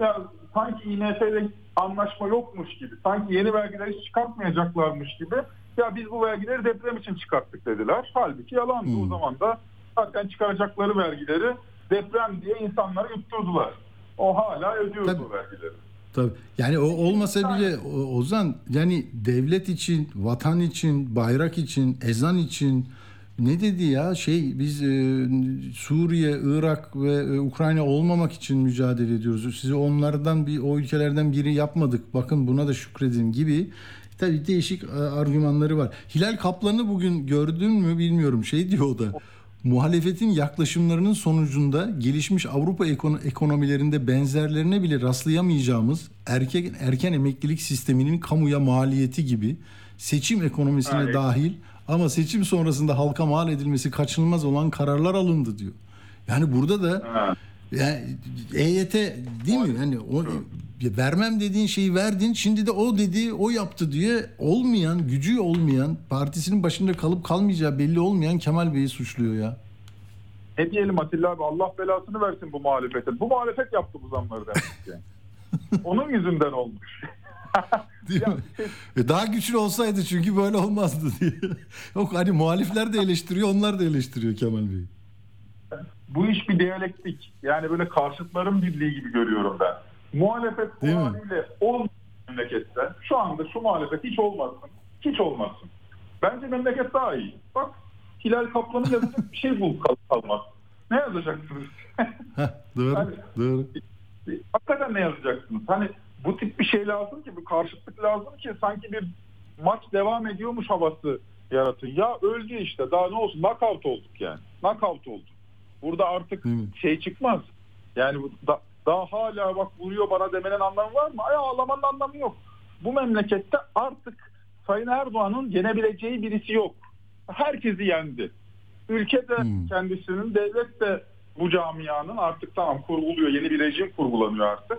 Yani sanki IMF ile anlaşma yokmuş gibi, sanki yeni vergiler hiç çıkartmayacaklarmış gibi ya biz bu vergileri deprem için çıkarttık dediler. Halbuki yalandı. O zaman da zaten çıkaracakları vergileri deprem diye insanlara yutturdular. O hala ödüyor Tabii. bu vergileri. Tabii. Yani o olmasa bile Ozan yani devlet için, vatan için, bayrak için, ezan için ne dedi ya şey biz e, Suriye, Irak ve e, Ukrayna olmamak için mücadele ediyoruz. Sizi onlardan bir o ülkelerden biri yapmadık. Bakın buna da şükredin gibi. Tabii değişik e, argümanları var. Hilal Kaplan'ı bugün gördün mü bilmiyorum. Şey diyor o da. Muhalefetin yaklaşımlarının sonucunda gelişmiş Avrupa ekono- ekonomilerinde benzerlerine bile rastlayamayacağımız erken, erken emeklilik sisteminin kamuya maliyeti gibi seçim ekonomisine Evet. dahil ama seçim sonrasında halka mal edilmesi kaçınılmaz olan kararlar alındı diyor. Yani burada da Ha. yani EYT değil mi? Yani o vermem dediğin şeyi verdin. Şimdi de o dedi, o yaptı diye olmayan, gücü olmayan, partisinin başında kalıp kalmayacağı belli olmayan Kemal Bey'i suçluyor ya. Ne diyelim Atilla abi Allah belasını versin bu muhalefetin. Bu muhalefet yaptı bu zamları demek ki. [laughs] Onun yüzünden olmuş. [laughs] Değil mi? E Daha güçlü olsaydı çünkü böyle olmazdı diye. [laughs] Yok hani muhalifler de eleştiriyor, onlar da eleştiriyor Kemal Bey'i. bu iş bir diyalektik. Yani böyle karşıtların birliği gibi görüyorum ben. Muhalefet bu Değil mi? haliyle olmayan memlekette şu anda şu muhalefet hiç olmasın. Hiç olmasın. Bence memleket daha iyi. Bak Hilal Kaplan'ın yazacak bir şey bul kal- kalmaz. Ne yazacaksınız? Heh, doğru, Hani- doğru. Hakikaten ne yazacaksınız? Hani bu tip bir şey lazım ki, bir karşıtlık lazım ki sanki bir maç devam ediyormuş havası yaratın. Ya öldü işte daha ne olsun knockout olduk yani. Knockout olduk. Burada artık mi? şey çıkmaz. Yani da- daha hala bak vuruyor bana demenin anlamı var mı? Ay ağlamanın anlamı yok. Bu memlekette artık Sayın Erdoğan'ın yenebileceği birisi yok. Herkesi yendi. Ülke de Hmm. kendisinin, devlet de bu camianın artık tamam kurguluyor. Yeni bir rejim kurgulanıyor artık.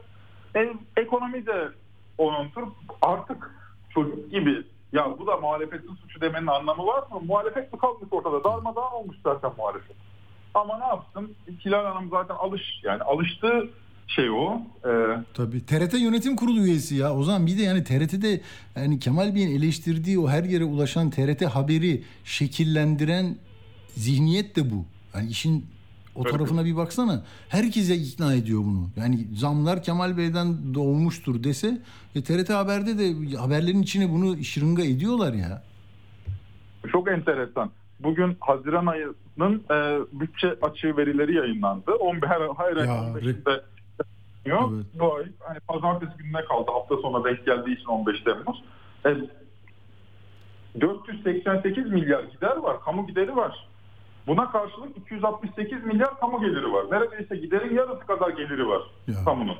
E, ekonomi de onundur. Artık çocuk gibi ya bu da muhalefetin suçu demenin anlamı var mı? Muhalefet mi kalmış ortada? Darmadağın olmuş zaten muhalefet. Ama ne yapsın? Hilal Hanım zaten alış yani alıştığı şey o. Ee, Tabii TRT Yönetim Kurulu üyesi ya. O zaman bir de yani TRT'de yani Kemal Bey'in eleştirdiği o her yere ulaşan TRT haberi şekillendiren zihniyet de bu. Yani işin o tarafına bir baksana. Herkese ikna ediyor bunu. Yani zamlar Kemal Bey'den doğmuştur dese e, TRT Haber'de de haberlerin içine bunu şırınga ediyorlar ya. Çok enteresan. Bugün Haziran ayının e, bütçe açığı verileri yayınlandı. 11 her, her ay Ya, 15'inde yayınlanıyor. Evet. Bu ay hani pazartesi gününe kaldı. Hafta sonu denk geldiği için 15 Temmuz. E, 488 milyar gider var. Kamu gideri var. Buna karşılık 268 milyar kamu geliri var. Neredeyse giderin yarısı kadar geliri var Ya. kamunun.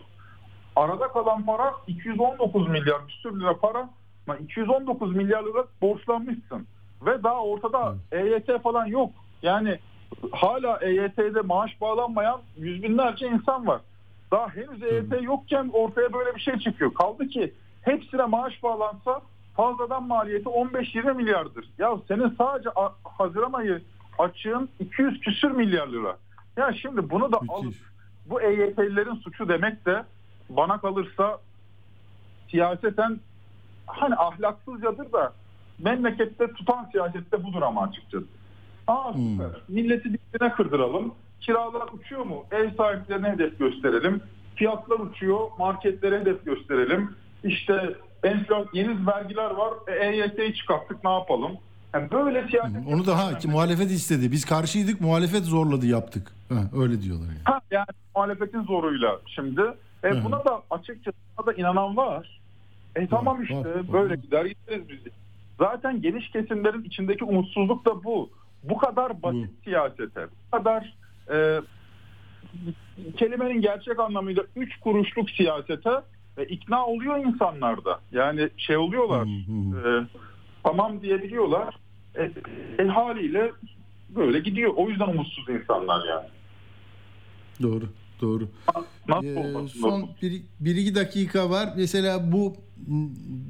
Arada kalan para 219 milyar küsür lira para. Ama 219 milyar lira borçlanmışsın. Ve daha ortada EYT falan yok. Yani hala EYT'de maaş bağlanmayan yüz binlerce insan var. Daha henüz EYT yokken ortaya böyle bir şey çıkıyor. Kaldı ki hepsine maaş bağlansa fazladan maliyeti 15-20 milyardır. Ya senin sadece Haziran ayı açığın 200 küsür milyar lira. Ya şimdi bunu da alıp bu EYT'lilerin suçu demek de bana kalırsa siyaseten hani ahlaksızcadır da memlekette tutan siyasette budur ama açıkçası. Aa süper. Milleti birbirine kırdıralım. Kiralar uçuyor mu? Ev sahiplerine hedef gösterelim. Fiyatlar uçuyor. Marketlere hedef gösterelim. İşte enflasyon yeni vergiler var. E, EYT'yi çıkarttık ne yapalım? Yani böyle siyaset Onu da ha ki muhalefet istedi. Biz karşıydık, muhalefet zorladı yaptık. Ha, öyle diyorlar yani. Ha, yani muhalefetin zoruyla şimdi. E, Hı hı. buna da açıkçası buna da inanan var. E tamam işte var, böyle gider gideriz biz. Zaten geniş kesimlerin içindeki umutsuzluk da bu. Bu kadar basit siyasete, bu kadar e, kelimenin gerçek anlamıyla üç kuruşluk siyasete e, ikna oluyor insanlar da. Yani şey oluyorlar. e, tamam diyebiliyorlar. E, e, haliyle böyle gidiyor. O yüzden umutsuz insanlar yani. Doğru, doğru. Nasıl Ee, son bir, bir iki dakika var. Mesela bu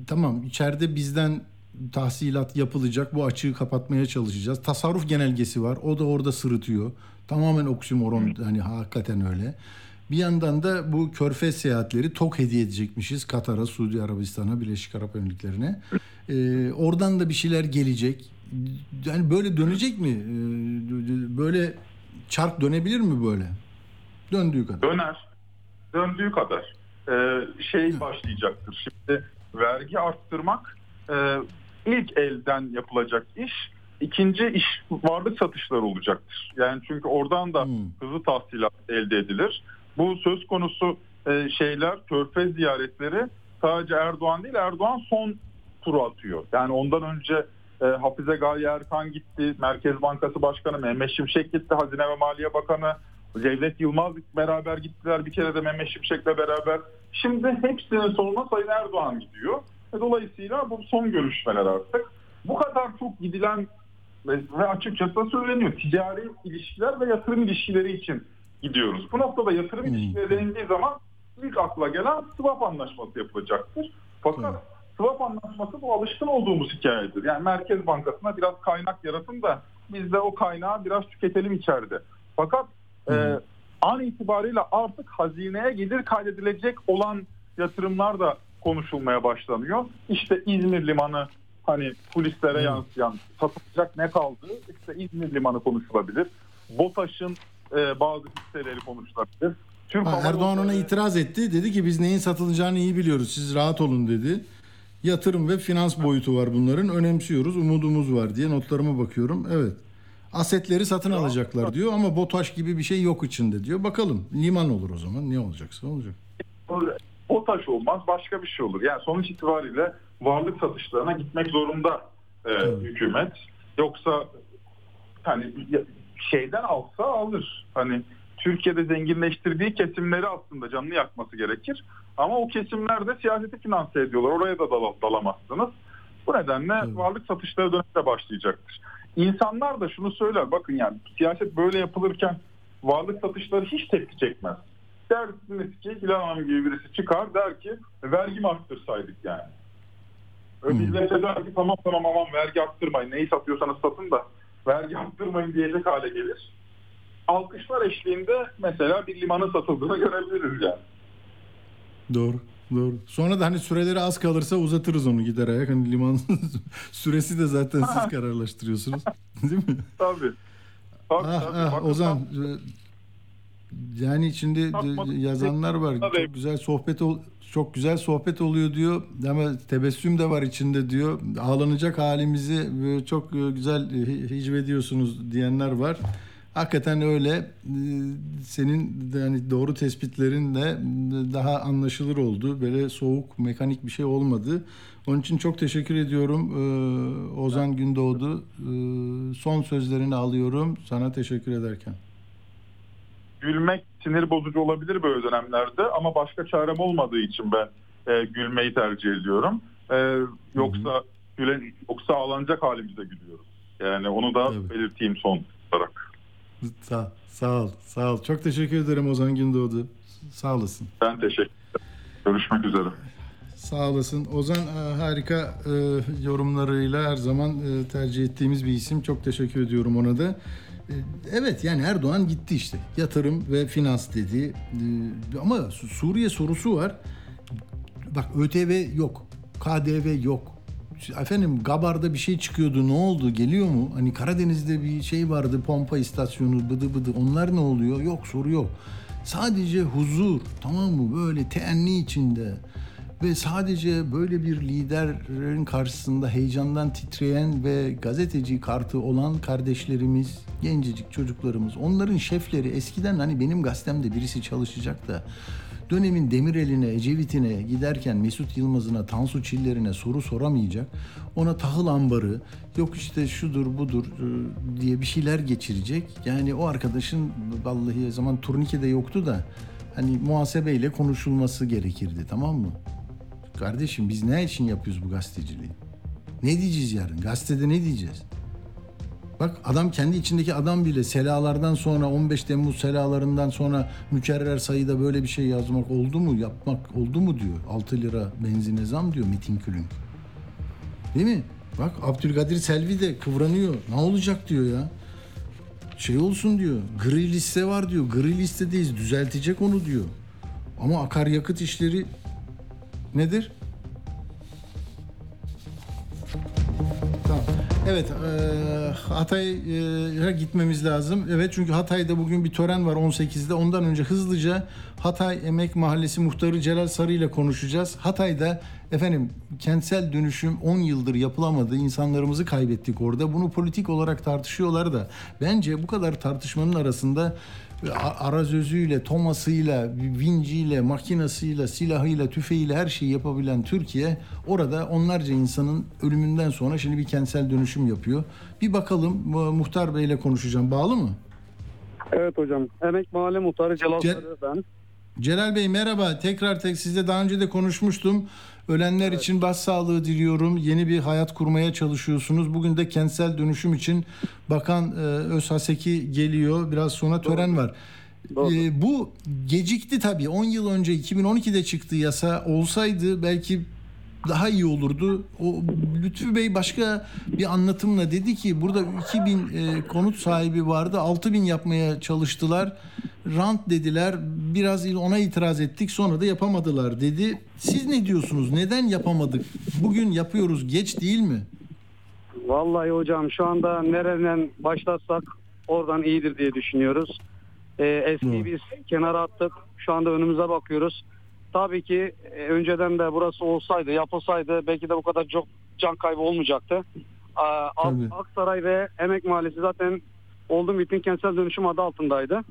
tamam içeride bizden tahsilat yapılacak. Bu açığı kapatmaya çalışacağız. Tasarruf genelgesi var. O da orada sırıtıyor. Tamamen oksimoron hani hakikaten öyle. Bir yandan da bu körfez seyahatleri tok hediye edecekmişiz Katar'a, Suudi Arabistan'a, Birleşik Arap Emirlikleri'ne. Ee, oradan da bir şeyler gelecek. Yani böyle dönecek mi? Ee, böyle çark dönebilir mi böyle? Döndüğü kadar. Döner. Döndüğü kadar. Ee, şey başlayacaktır. Şimdi vergi arttırmak e, ilk elden yapılacak iş. İkinci iş varlık satışları olacaktır. Yani çünkü oradan da hızlı tahsilat elde edilir. Bu söz konusu e, şeyler, körfez ziyaretleri sadece Erdoğan değil, Erdoğan son turu atıyor. Yani ondan önce e, Hafize Gaye Erkan gitti, Merkez Bankası Başkanı Mehmet Şimşek gitti, Hazine ve Maliye Bakanı Cevdet Yılmaz beraber gittiler bir kere de Mehmet Şimşek'le beraber. Şimdi hepsinin sonuna Sayın Erdoğan gidiyor. E, Dolayısıyla bu son görüşmeler artık. Bu kadar çok gidilen ve, açıkçası söyleniyor. Ticari ilişkiler ve yatırım ilişkileri için gidiyoruz. Bu noktada yatırım ilişkileri denildiği zaman ilk akla gelen swap anlaşması yapılacaktır. Fakat swap anlaşması bu alışkın olduğumuz hikayedir. Yani Merkez Bankası'na biraz kaynak yaratın da biz de o kaynağı biraz tüketelim içeride. Fakat e, an itibariyle artık hazineye gelir kaydedilecek olan yatırımlar da konuşulmaya başlanıyor. İşte İzmir Limanı hani polislere yansıyan satılacak ne kaldı? İşte İzmir Limanı konuşulabilir. BOTAŞ'ın e, bazı hisseleri konuşulabilir. Türk Ha, Hava Erdoğan ona itiraz etti. Dedi ki biz neyin satılacağını iyi biliyoruz. Siz rahat olun dedi. Yatırım ve finans boyutu var bunların. Önemsiyoruz. Umudumuz var diye notlarıma bakıyorum. Evet. Asetleri satın alacaklar diyor ama BOTAŞ gibi bir şey yok içinde diyor. Bakalım liman olur o zaman. Ne olacaksa olacak. BOTAŞ olmaz başka bir şey olur. Yani sonuç itibariyle varlık satışlarına gitmek zorunda e, hükümet. Yoksa hani şeyden alsa alır. Hani Türkiye'de zenginleştirdiği kesimleri aslında canını yakması gerekir. Ama o kesimler de siyaseti finanse ediyorlar. Oraya da dal- dalamazsınız. Bu nedenle varlık satışları dönemde başlayacaktır. İnsanlar da şunu söyler. Bakın yani siyaset böyle yapılırken varlık satışları hiç tepki çekmez. Dersiniz ki Hilal Hanım gibi birisi çıkar der ki vergi arttırsaydık yani. Öyle millete der ki tamam tamam aman vergi arttırmayın. Neyi satıyorsanız satın da vergi arttırmayın diyecek hale gelir. Alkışlar eşliğinde mesela bir limanın satıldığını görebiliriz yani. Doğru. Doğru. Sonra da hani süreleri az kalırsa uzatırız onu gider ayak. Hani liman [laughs] süresi de zaten siz [laughs] kararlaştırıyorsunuz. Değil mi? Tabii. Tabii, Ah, tabii. ah, Bakın Ozan e, yani içinde e, yazanlar var. Çok güzel sohbet ol çok güzel sohbet oluyor diyor ama tebessüm de var içinde diyor. Ağlanacak halimizi e, çok e, güzel hicvediyorsunuz diyenler var. Hakikaten öyle. E, Senin de hani doğru tespitlerin de daha anlaşılır oldu. Böyle soğuk, mekanik bir şey olmadı. Onun için çok teşekkür ediyorum e, Ozan Gündoğdu. E, Son sözlerini alıyorum sana teşekkür ederken. gülmek sinir bozucu olabilir böyle dönemlerde ama başka çarem olmadığı için ben e, gülmeyi tercih ediyorum. E, yoksa gülen yoksa ağlanacak halimizde gülüyoruz. Yani onu da belirteyim son. Sağ, sağ ol, sağ ol. Çok teşekkür ederim Ozan Gündoğdu. Sağ olasın. Ben teşekkür ederim. Görüşmek üzere. Sağ olasın. Ozan e, harika e, yorumlarıyla her zaman e, tercih ettiğimiz bir isim. Çok teşekkür ediyorum ona da. Evet yani Erdoğan gitti işte. Yatırım ve finans dedi. Ama Su- Suriye sorusu var. Bak ÖTV yok. KDV yok. Efendim Gabar'da bir şey çıkıyordu. Ne oldu? Geliyor mu? Hani Karadeniz'de bir şey vardı. Pompa istasyonu bıdı bıdı. Onlar ne oluyor? Yok soru yok. Sadece huzur. Tamam mı? Böyle teenni içinde. Ve sadece böyle bir liderin karşısında heyecandan titreyen ve gazeteci kartı olan kardeşlerimiz, gencecik çocuklarımız, onların şefleri eskiden hani benim gazetemde birisi çalışacak da dönemin Demirel'ine, Ecevit'ine giderken Mesut Yılmaz'ına, Tansu Çiller'ine soru soramayacak. Ona tahıl ambarı, yok işte şudur budur e, diye bir şeyler geçirecek. Yani o arkadaşın vallahi o zaman turnike de yoktu da hani muhasebeyle konuşulması gerekirdi tamam mı? Kardeşim biz ne için yapıyoruz bu gazeteciliği? Ne diyeceğiz yarın? Gazetede ne diyeceğiz? Bak adam kendi içindeki adam bile selalardan sonra 15 Temmuz selalarından sonra mükerrer sayıda böyle bir şey yazmak oldu mu yapmak oldu mu diyor. 6 lira benzine zam diyor Metin Külünk. Değil mi? Bak Abdülkadir Selvi de kıvranıyor. Ne olacak diyor ya. Şey olsun diyor. Gri liste var diyor. Gri listedeyiz. Düzeltecek onu diyor. Ama akaryakıt işleri nedir? Evet, e, Hatay'a gitmemiz lazım. Evet çünkü Hatay'da bugün bir tören var 18'de. Ondan önce hızlıca Hatay Emek Mahallesi muhtarı Celal Sarı ile konuşacağız. Hatay'da efendim kentsel dönüşüm 10 yıldır yapılamadı. İnsanlarımızı kaybettik orada. Bunu politik olarak tartışıyorlar da bence bu kadar tartışmanın arasında arazözüyle, tomasıyla, vinciyle, makinasıyla, silahıyla, tüfeğiyle her şeyi yapabilen Türkiye orada onlarca insanın ölümünden sonra şimdi bir kentsel dönüşüm yapıyor. Bir bakalım mu- muhtar beyle konuşacağım. Bağlı mı? Evet hocam. Emek Mahalle Muhtarı Celal Ce- ben. Celal Bey merhaba. Tekrar tek sizle daha önce de konuşmuştum. Ölenler için başsağlığı diliyorum. Yeni bir hayat kurmaya çalışıyorsunuz. Bugün de kentsel dönüşüm için Bakan e, Özhaseki geliyor. Biraz sonra tören var. E, bu gecikti tabii. 10 yıl önce 2012'de çıktı yasa. Olsaydı belki daha iyi olurdu. O Lütfü Bey başka bir anlatımla dedi ki burada 2000 e, konut sahibi vardı. 6000 yapmaya çalıştılar. Rant dediler. Biraz ona itiraz ettik. Sonra da yapamadılar dedi. Siz ne diyorsunuz? Neden yapamadık? Bugün yapıyoruz. Geç değil mi? Vallahi hocam şu anda nereden başlatsak oradan iyidir diye düşünüyoruz. Ee, eskiyi biz kenara attık. Şu anda önümüze bakıyoruz. Tabii ki e, önceden de burası olsaydı, yapılsaydı belki de bu kadar çok can kaybı olmayacaktı. Aa, Ak- Aksaray ve Emek Mahallesi zaten Oldum Bittin Kentsel Dönüşüm adı altındaydı.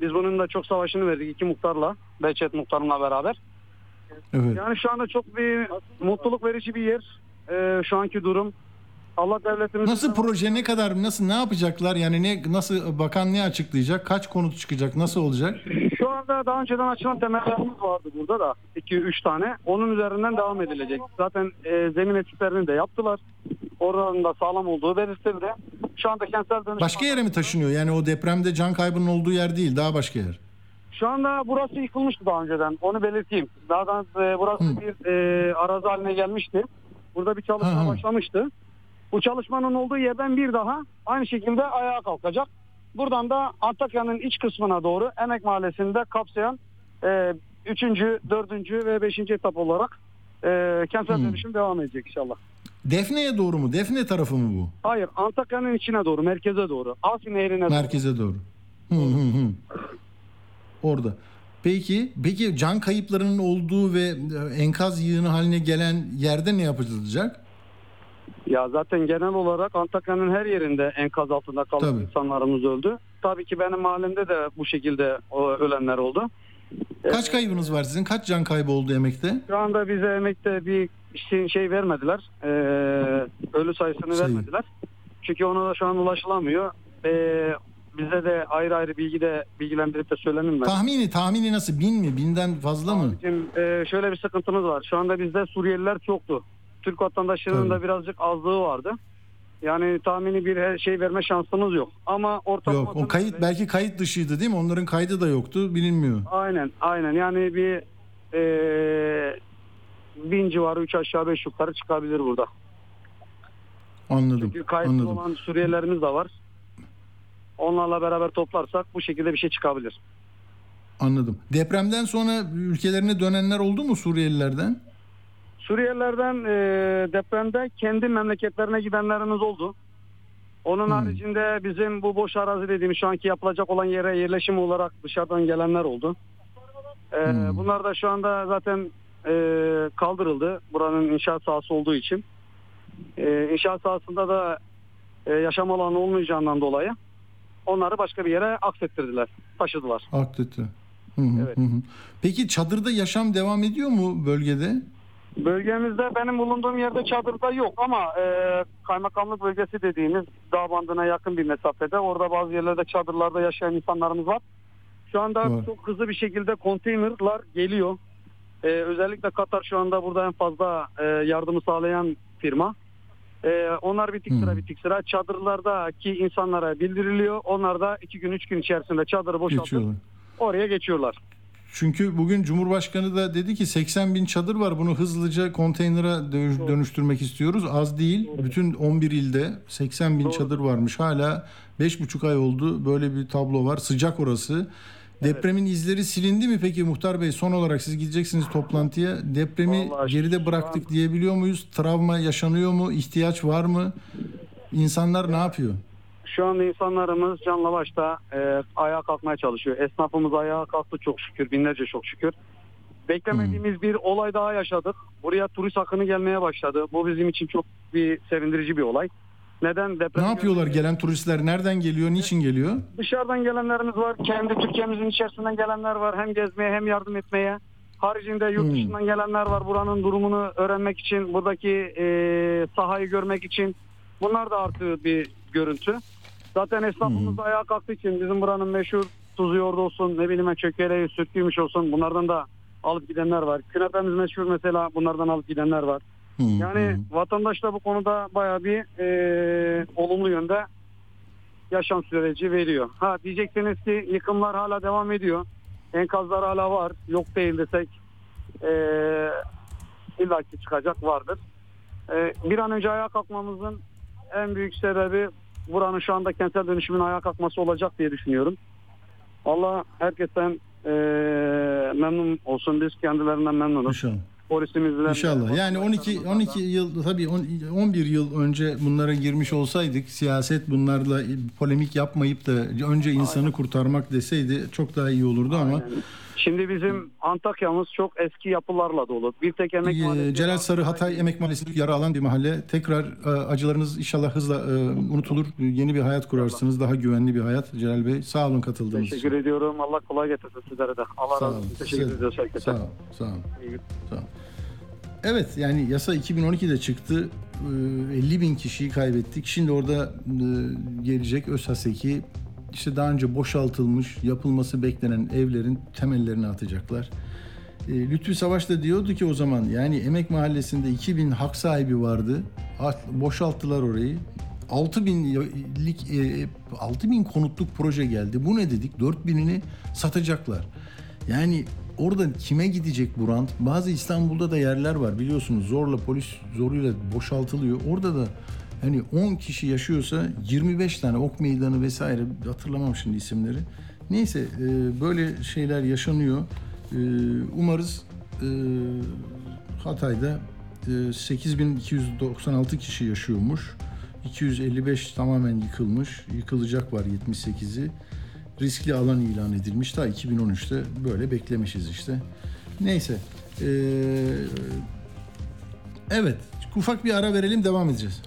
Biz bunun da çok savaşını verdik iki muhtarla, Behçet muhtarımla beraber. Evet. Yani şu anda çok bir mutluluk verici bir yer. Ee, şu anki durum. Allah devletimiz Nasıl proje ne kadar nasıl ne yapacaklar? Yani ne nasıl bakan ne açıklayacak? Kaç konut çıkacak? Nasıl olacak? Şu anda daha önceden açılan temellerimiz vardı burada da 2-3 tane. Onun üzerinden devam edilecek. Zaten e, zemin etütlerini de yaptılar. Oradan da sağlam olduğu belirtildi. Şu anda kentsel dönüşüm... Başka yere mi taşınıyor? Yani o depremde can kaybının olduğu yer değil, daha başka yer. Şu anda burası yıkılmıştı daha önceden. Onu belirteyim. Daha da e, burası bir e, arazi haline gelmişti. Burada bir çalışma Hı hı. başlamıştı. Bu çalışmanın olduğu yerden bir daha aynı şekilde ayağa kalkacak. Buradan da Antakya'nın iç kısmına doğru Emek Mahallesi'nde kapsayan e, 3. 4. ve 5. etap olarak e, kentsel dönüşüm devam edecek inşallah. Defne'ye doğru mu? Defne tarafı mı bu? Hayır Antakya'nın içine doğru, merkeze doğru. Asi Nehri'ne doğru. Merkeze doğru. Hı hı hı. Orada. Peki, peki can kayıplarının olduğu ve enkaz yığını haline gelen yerde ne yapılacak? Ya zaten genel olarak Antakya'nın her yerinde enkaz altında kalan Tabii. insanlarımız öldü. Tabii ki benim mahallemde de bu şekilde ölenler oldu. Kaç kaybınız var sizin? Kaç can kaybı oldu emekte? Şu anda bize emekte bir şey, şey vermediler. Ee, ölü sayısını Sayı. vermediler. Çünkü ona da şu an ulaşılamıyor. Ee, bize de ayrı ayrı bilgi de bilgilendirip de söylenilmedi. Tahmini, tahmini nasıl? Bin mi? Binden fazla mı? E, şöyle bir sıkıntımız var. Şu anda bizde Suriyeliler çoktu. Türk vatandaşlarının da birazcık azlığı vardı. Yani tahmini bir şey verme şansımız yok. Ama ortalama Yok, o kayıt belki kayıt dışıydı değil mi? Onların kaydı da yoktu, bilinmiyor. Aynen aynen yani bir e, bin civarı 3 aşağı 5 yukarı çıkabilir burada. Anladım. Çünkü kayıtlı Anladım. olan Suriyelilerimiz de var. Onlarla beraber toplarsak bu şekilde bir şey çıkabilir. Anladım. Depremden sonra ülkelerine dönenler oldu mu Suriyelilerden? Suriyelilerden e, depremde kendi memleketlerine gidenlerimiz oldu. Onun haricinde bizim bu boş arazi dediğimiz şu anki yapılacak olan yere yerleşim olarak dışarıdan gelenler oldu. E, Bunlar da şu anda zaten e, kaldırıldı. Buranın inşaat sahası olduğu için. E, inşaat sahasında da e, yaşam alanı olmayacağından dolayı onları başka bir yere aksettirdiler, taşıdılar. Hı, Evet. hı hı. Peki çadırda yaşam devam ediyor mu bölgede? Bölgemizde benim bulunduğum yerde çadırda yok ama e, kaymakamlık bölgesi dediğimiz dağ bandına yakın bir mesafede. Orada bazı yerlerde çadırlarda yaşayan insanlarımız var. Şu anda Var. çok hızlı bir şekilde konteynerlar geliyor. E, özellikle Katar şu anda burada en fazla e, yardımı sağlayan firma. E, onlar bitik sıra bitik sıra çadırlardaki insanlara bildiriliyor. Onlar da iki gün üç gün içerisinde çadırı boşaltıp Geçiyorlar. oraya geçiyorlar. Çünkü bugün Cumhurbaşkanı da dedi ki 80 bin çadır var bunu hızlıca konteynere dönüş- dönüştürmek istiyoruz. Az değil. Bütün 11 ilde 80 bin çadır varmış. Hala 5,5 ay oldu. Böyle bir tablo var. Sıcak orası. Depremin izleri silindi mi peki Muhtar Bey? Son olarak siz gideceksiniz toplantıya. Depremi Vallahi geride bıraktık diyebiliyor muyuz? Travma yaşanıyor mu? İhtiyaç var mı? İnsanlar ne yapıyor? Şu anda insanlarımız canla başta e, ayağa kalkmaya çalışıyor. Esnafımız ayağa kalktı çok şükür, binlerce çok şükür. Beklemediğimiz bir olay daha yaşadık. Buraya turist akını gelmeye başladı. Bu bizim için çok bir sevindirici bir olay. Neden deprem? Ne yapıyorlar gelen turistler? Nereden geliyor? Niçin geliyor? Dışarıdan gelenlerimiz var. Kendi Türkiye'mizin içerisinden gelenler var. Hem gezmeye hem yardım etmeye. Haricinde yurt Hmm. dışından gelenler var. Buranın durumunu öğrenmek için, buradaki e, sahayı görmek için. Bunlar da artı bir görüntü. Zaten esnafımız da ayağa kalktığı için bizim buranın meşhur tuzu yoğurdu olsun, ne bileyim çökeleği, sütlüymüş olsun. Bunlardan da alıp gidenler var. Künefemiz meşhur mesela bunlardan alıp gidenler var. Yani vatandaş da bu konuda bayağı bir e, olumlu yönde yaşam süreci veriyor. Ha diyeceksiniz ki yıkımlar hala devam ediyor. Enkazlar hala var. Yok değil desek e, illaki çıkacak vardır. E, bir an önce ayağa kalkmamızın en büyük sebebi buranın şu anda kentsel dönüşümün ayağa kalkması olacak diye düşünüyorum. Allah herkesten e, memnun olsun. Biz kendilerinden memnunuz. İnşallah. Polisimizle İnşallah. Yani 12 12 yıl tabii on- 11 yıl önce bunlara girmiş olsaydık siyaset bunlarla polemik yapmayıp da önce insanı kurtarmak deseydi çok daha iyi olurdu ama Şimdi bizim Antakya'mız çok eski yapılarla dolu. Bir tek emek Ee, mahallesi Celal Sarı Hatay Emek Mahallesi yara alan bir mahalle. Tekrar e, acılarınız inşallah hızla e, unutulur. Yeni bir hayat kurarsınız. Daha güvenli bir hayat. Celal Bey sağ olun katıldığınız için. Teşekkür ediyorum. Allah kolay getirsin sizlere de. Allah razı olun. olsun. Teşekkür ediyoruz herkese. Sağ ol, sağ ol. Sağ ol. Evet yani yasa 2012'de çıktı. Ee, 50 bin kişiyi kaybettik. Şimdi orada e, gelecek ÖSASEK'i işte daha önce boşaltılmış, yapılması beklenen evlerin temellerini atacaklar. E, Lütfü Savaş da diyordu ki o zaman yani Emek Mahallesi'nde 2000 hak sahibi vardı. Boşalttılar orayı. 6000'lik e, 6000 konutluk proje geldi. Bu ne dedik? 4000'ini satacaklar. Yani orada kime gidecek bu rant? Bazı İstanbul'da da yerler var biliyorsunuz. Zorla polis zoruyla boşaltılıyor. Orada da hani 10 kişi yaşıyorsa 25 tane ok meydanı vesaire hatırlamam şimdi isimleri. Neyse e, böyle şeyler yaşanıyor. E, umarız e, Hatay'da e, 8296 kişi yaşıyormuş. 255 tamamen yıkılmış. Yıkılacak var 78'i. Riskli alan ilan edilmiş. Daha 2013'te böyle beklemişiz işte. Neyse. E, evet. Ufak bir ara verelim devam edeceğiz.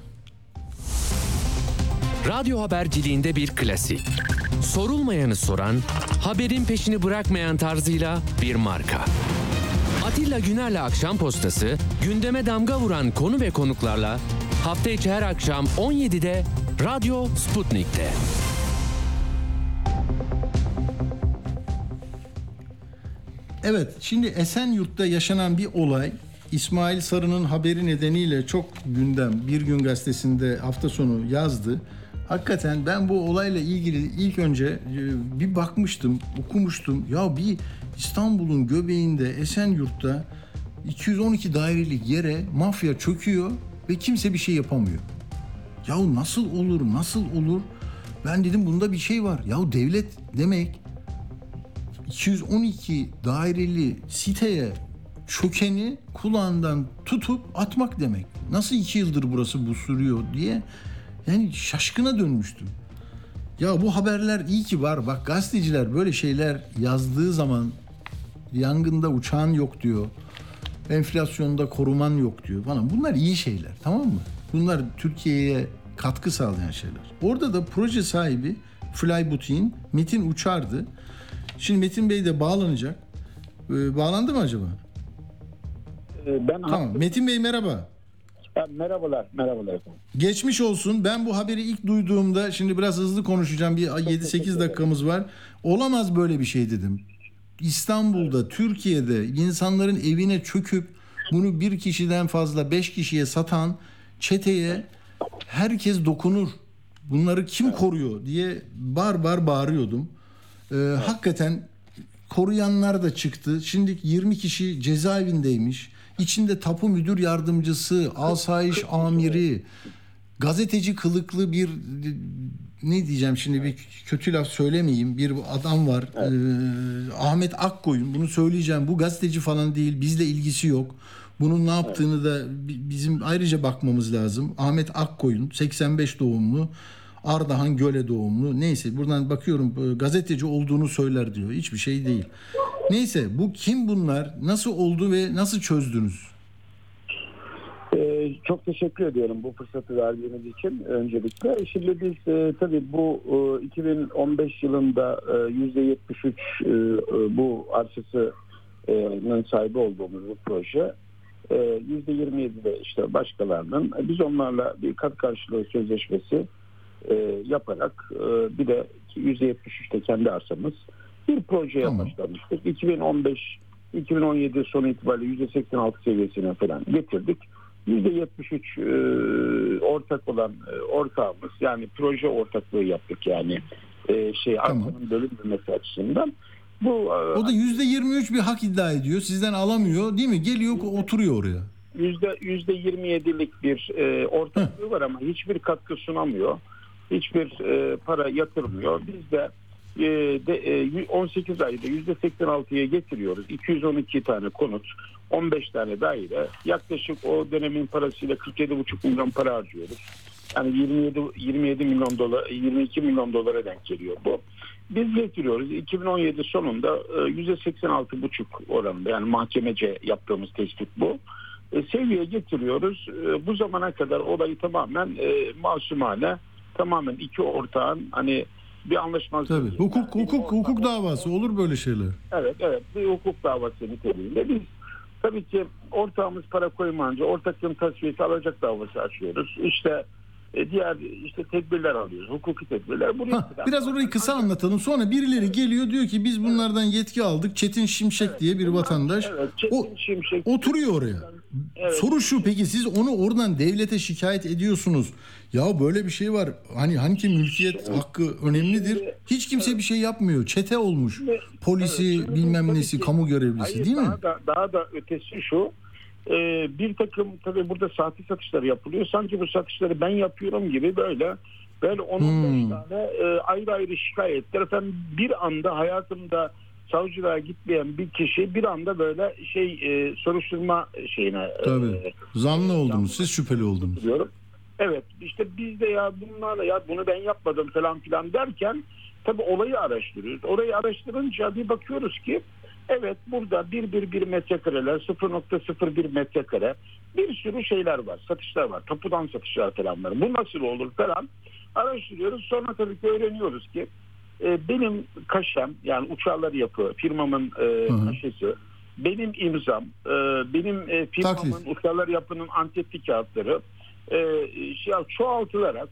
Radyo haberciliğinde bir klasik. Sorulmayanı soran, haberin peşini bırakmayan tarzıyla bir marka. Atilla Güner'le Akşam Postası, gündeme damga vuran konu ve konuklarla hafta içi her akşam 17'de Radyo Sputnik'te. Evet, şimdi Esenyurt'ta yaşanan bir olay İsmail Sarı'nın haberi nedeniyle çok gündem Bir Gün Gazetesi'nde hafta sonu yazdı. Hakikaten ben bu olayla ilgili ilk önce e, bir bakmıştım, okumuştum. Ya bir İstanbul'un göbeğinde Esenyurt'ta 212 dairelik yere mafya çöküyor ve kimse bir şey yapamıyor. Ya nasıl olur, nasıl olur? Ben dedim bunda bir şey var. Ya devlet demek 212 daireli siteye çökeni kulağından tutup atmak demek. Nasıl iki yıldır burası bu sürüyor diye yani şaşkına dönmüştüm. Ya bu haberler iyi ki var. Bak gazeteciler böyle şeyler yazdığı zaman yangında uçağın yok diyor. Enflasyonda koruman yok diyor falan. Bunlar iyi şeyler tamam mı? Bunlar Türkiye'ye katkı sağlayan şeyler. Orada da proje sahibi Fly Butik'in Metin Uçar'dı. Şimdi Metin Bey de bağlanacak. Ee, bağlandı mı acaba? Ben Tamam. Metin Bey merhaba. Ha, merhabalar, merhabalar efendim. Geçmiş olsun. Ben bu haberi ilk duyduğumda şimdi biraz hızlı konuşacağım. Bir 7-8 dakikamız var. Olamaz böyle bir şey dedim. İstanbul'da, Türkiye'de insanların evine çöküp bunu bir kişiden fazla beş kişiye satan çeteye herkes dokunur. Bunları kim koruyor diye bar bar bağırıyordum. Ee, Hakikaten koruyanlar da çıktı. Şimdi 20 kişi cezaevindeymiş. İçinde tapu müdür yardımcısı, asayiş amiri, gazeteci kılıklı bir ne diyeceğim şimdi bir kötü laf söylemeyeyim bir adam var. Ee, Ahmet Akkoyun bunu söyleyeceğim. Bu gazeteci falan değil bizle ilgisi yok. Bunun ne yaptığını da bi- bizim ayrıca bakmamız lazım. Ahmet Akkoyun 85 doğumlu Ardahan Göle doğumlu. Neyse buradan bakıyorum e, gazeteci olduğunu söyler diyor. Hiçbir şey değil neyse bu kim bunlar nasıl oldu ve nasıl çözdünüz Ee, çok teşekkür ediyorum bu fırsatı verdiğiniz için öncelikle. Şimdi biz e, tabii bu e, 2015 yılında e, %73 e, bu arsasının sahibi olduğumuz bu proje e, %27 de işte başkalarının e, biz onlarla bir kat karşılığı sözleşmesi e, yaparak e, bir de %73'te kendi arsamız bir projeye başlamıştık. 2015 2017 sonu itibariyle %86 seviyesine falan getirdik. %73 e, ortak olan e, ortağımız yani proje ortaklığı yaptık yani e, şey arsanın bölünmemesi açısından. Bu e, o da %23 bir hak iddia ediyor sizden alamıyor değil mi geliyor oturuyor oraya yüzde yüzde 27'lik bir e, ortaklığı var ama hiçbir katkı sunamıyor. Hiçbir e, para yatırmıyor. Biz de, de e, 18 ayda yüzde 86'ya getiriyoruz. 212 tane konut, 15 tane daire. Yaklaşık o dönemin parasıyla 47,5 milyon para harcıyoruz. Yani 27 27 milyon dolar 22 milyon dolara denk geliyor bu. Biz getiriyoruz. 2017 sonunda e, %86,5 oranında yani mahkemece yaptığımız tespit bu. E, seviyeye getiriyoruz. E, bu zamana kadar olayı tamamen e, masumane tamamen iki ortağın hani bir anlaşmazlık. Tabii. Hukuk hukuk hukuk davası olur böyle şeyler. Evet evet bir hukuk davası niteliğinde biz tabii ki ortağımız para koymayınca ortaklığın tasfiyesi alacak davası açıyoruz. İşte e, diğer işte tedbirler alıyoruz. Hukuki tedbirler. Buraya Ha, biraz orayı kısa anlatalım. Sonra birileri geliyor diyor ki biz bunlardan yetki aldık. Çetin Şimşek diye bir vatandaş o, oturuyor oraya. Soru şu peki siz onu oradan devlete şikayet ediyorsunuz. Ya böyle bir şey var. Hani hangi mülkiyet hakkı önemlidir. Hiç kimse bir şey yapmıyor. Çete olmuş. Polisi bilmem nesi kamu görevlisi Hayır, değil mi? daha Da, daha da ötesi şu. e, bir takım tabii burada saati satışlar yapılıyor. Sanki bu satışları ben yapıyorum gibi böyle böyle 10-15 Hmm. tane e, ayrı ayrı şikayetler. Efendim bir anda hayatımda savcılığa gitmeyen bir kişi bir anda böyle şey e, soruşturma şeyine e, Tabii. Zanlı oldunuz. Siz şüpheli oldunuz. diyorum. Evet işte biz de ya bunlarla ya bunu ben yapmadım falan filan derken tabii olayı araştırıyoruz. Orayı araştırınca bir bakıyoruz ki evet burada 1,1 metrekareler 0.01 metrekare bir sürü şeyler var. Satışlar var. Tapudan satışlar falan var. Bu nasıl olur falan araştırıyoruz. Sonra tabii ki öğreniyoruz ki e, benim kaşem yani uçarlar yapı firmamın e, kaşesi benim imzam e, benim e, firmamın uçarlar yapının anketli kağıtları e, şey, çoğaltılarak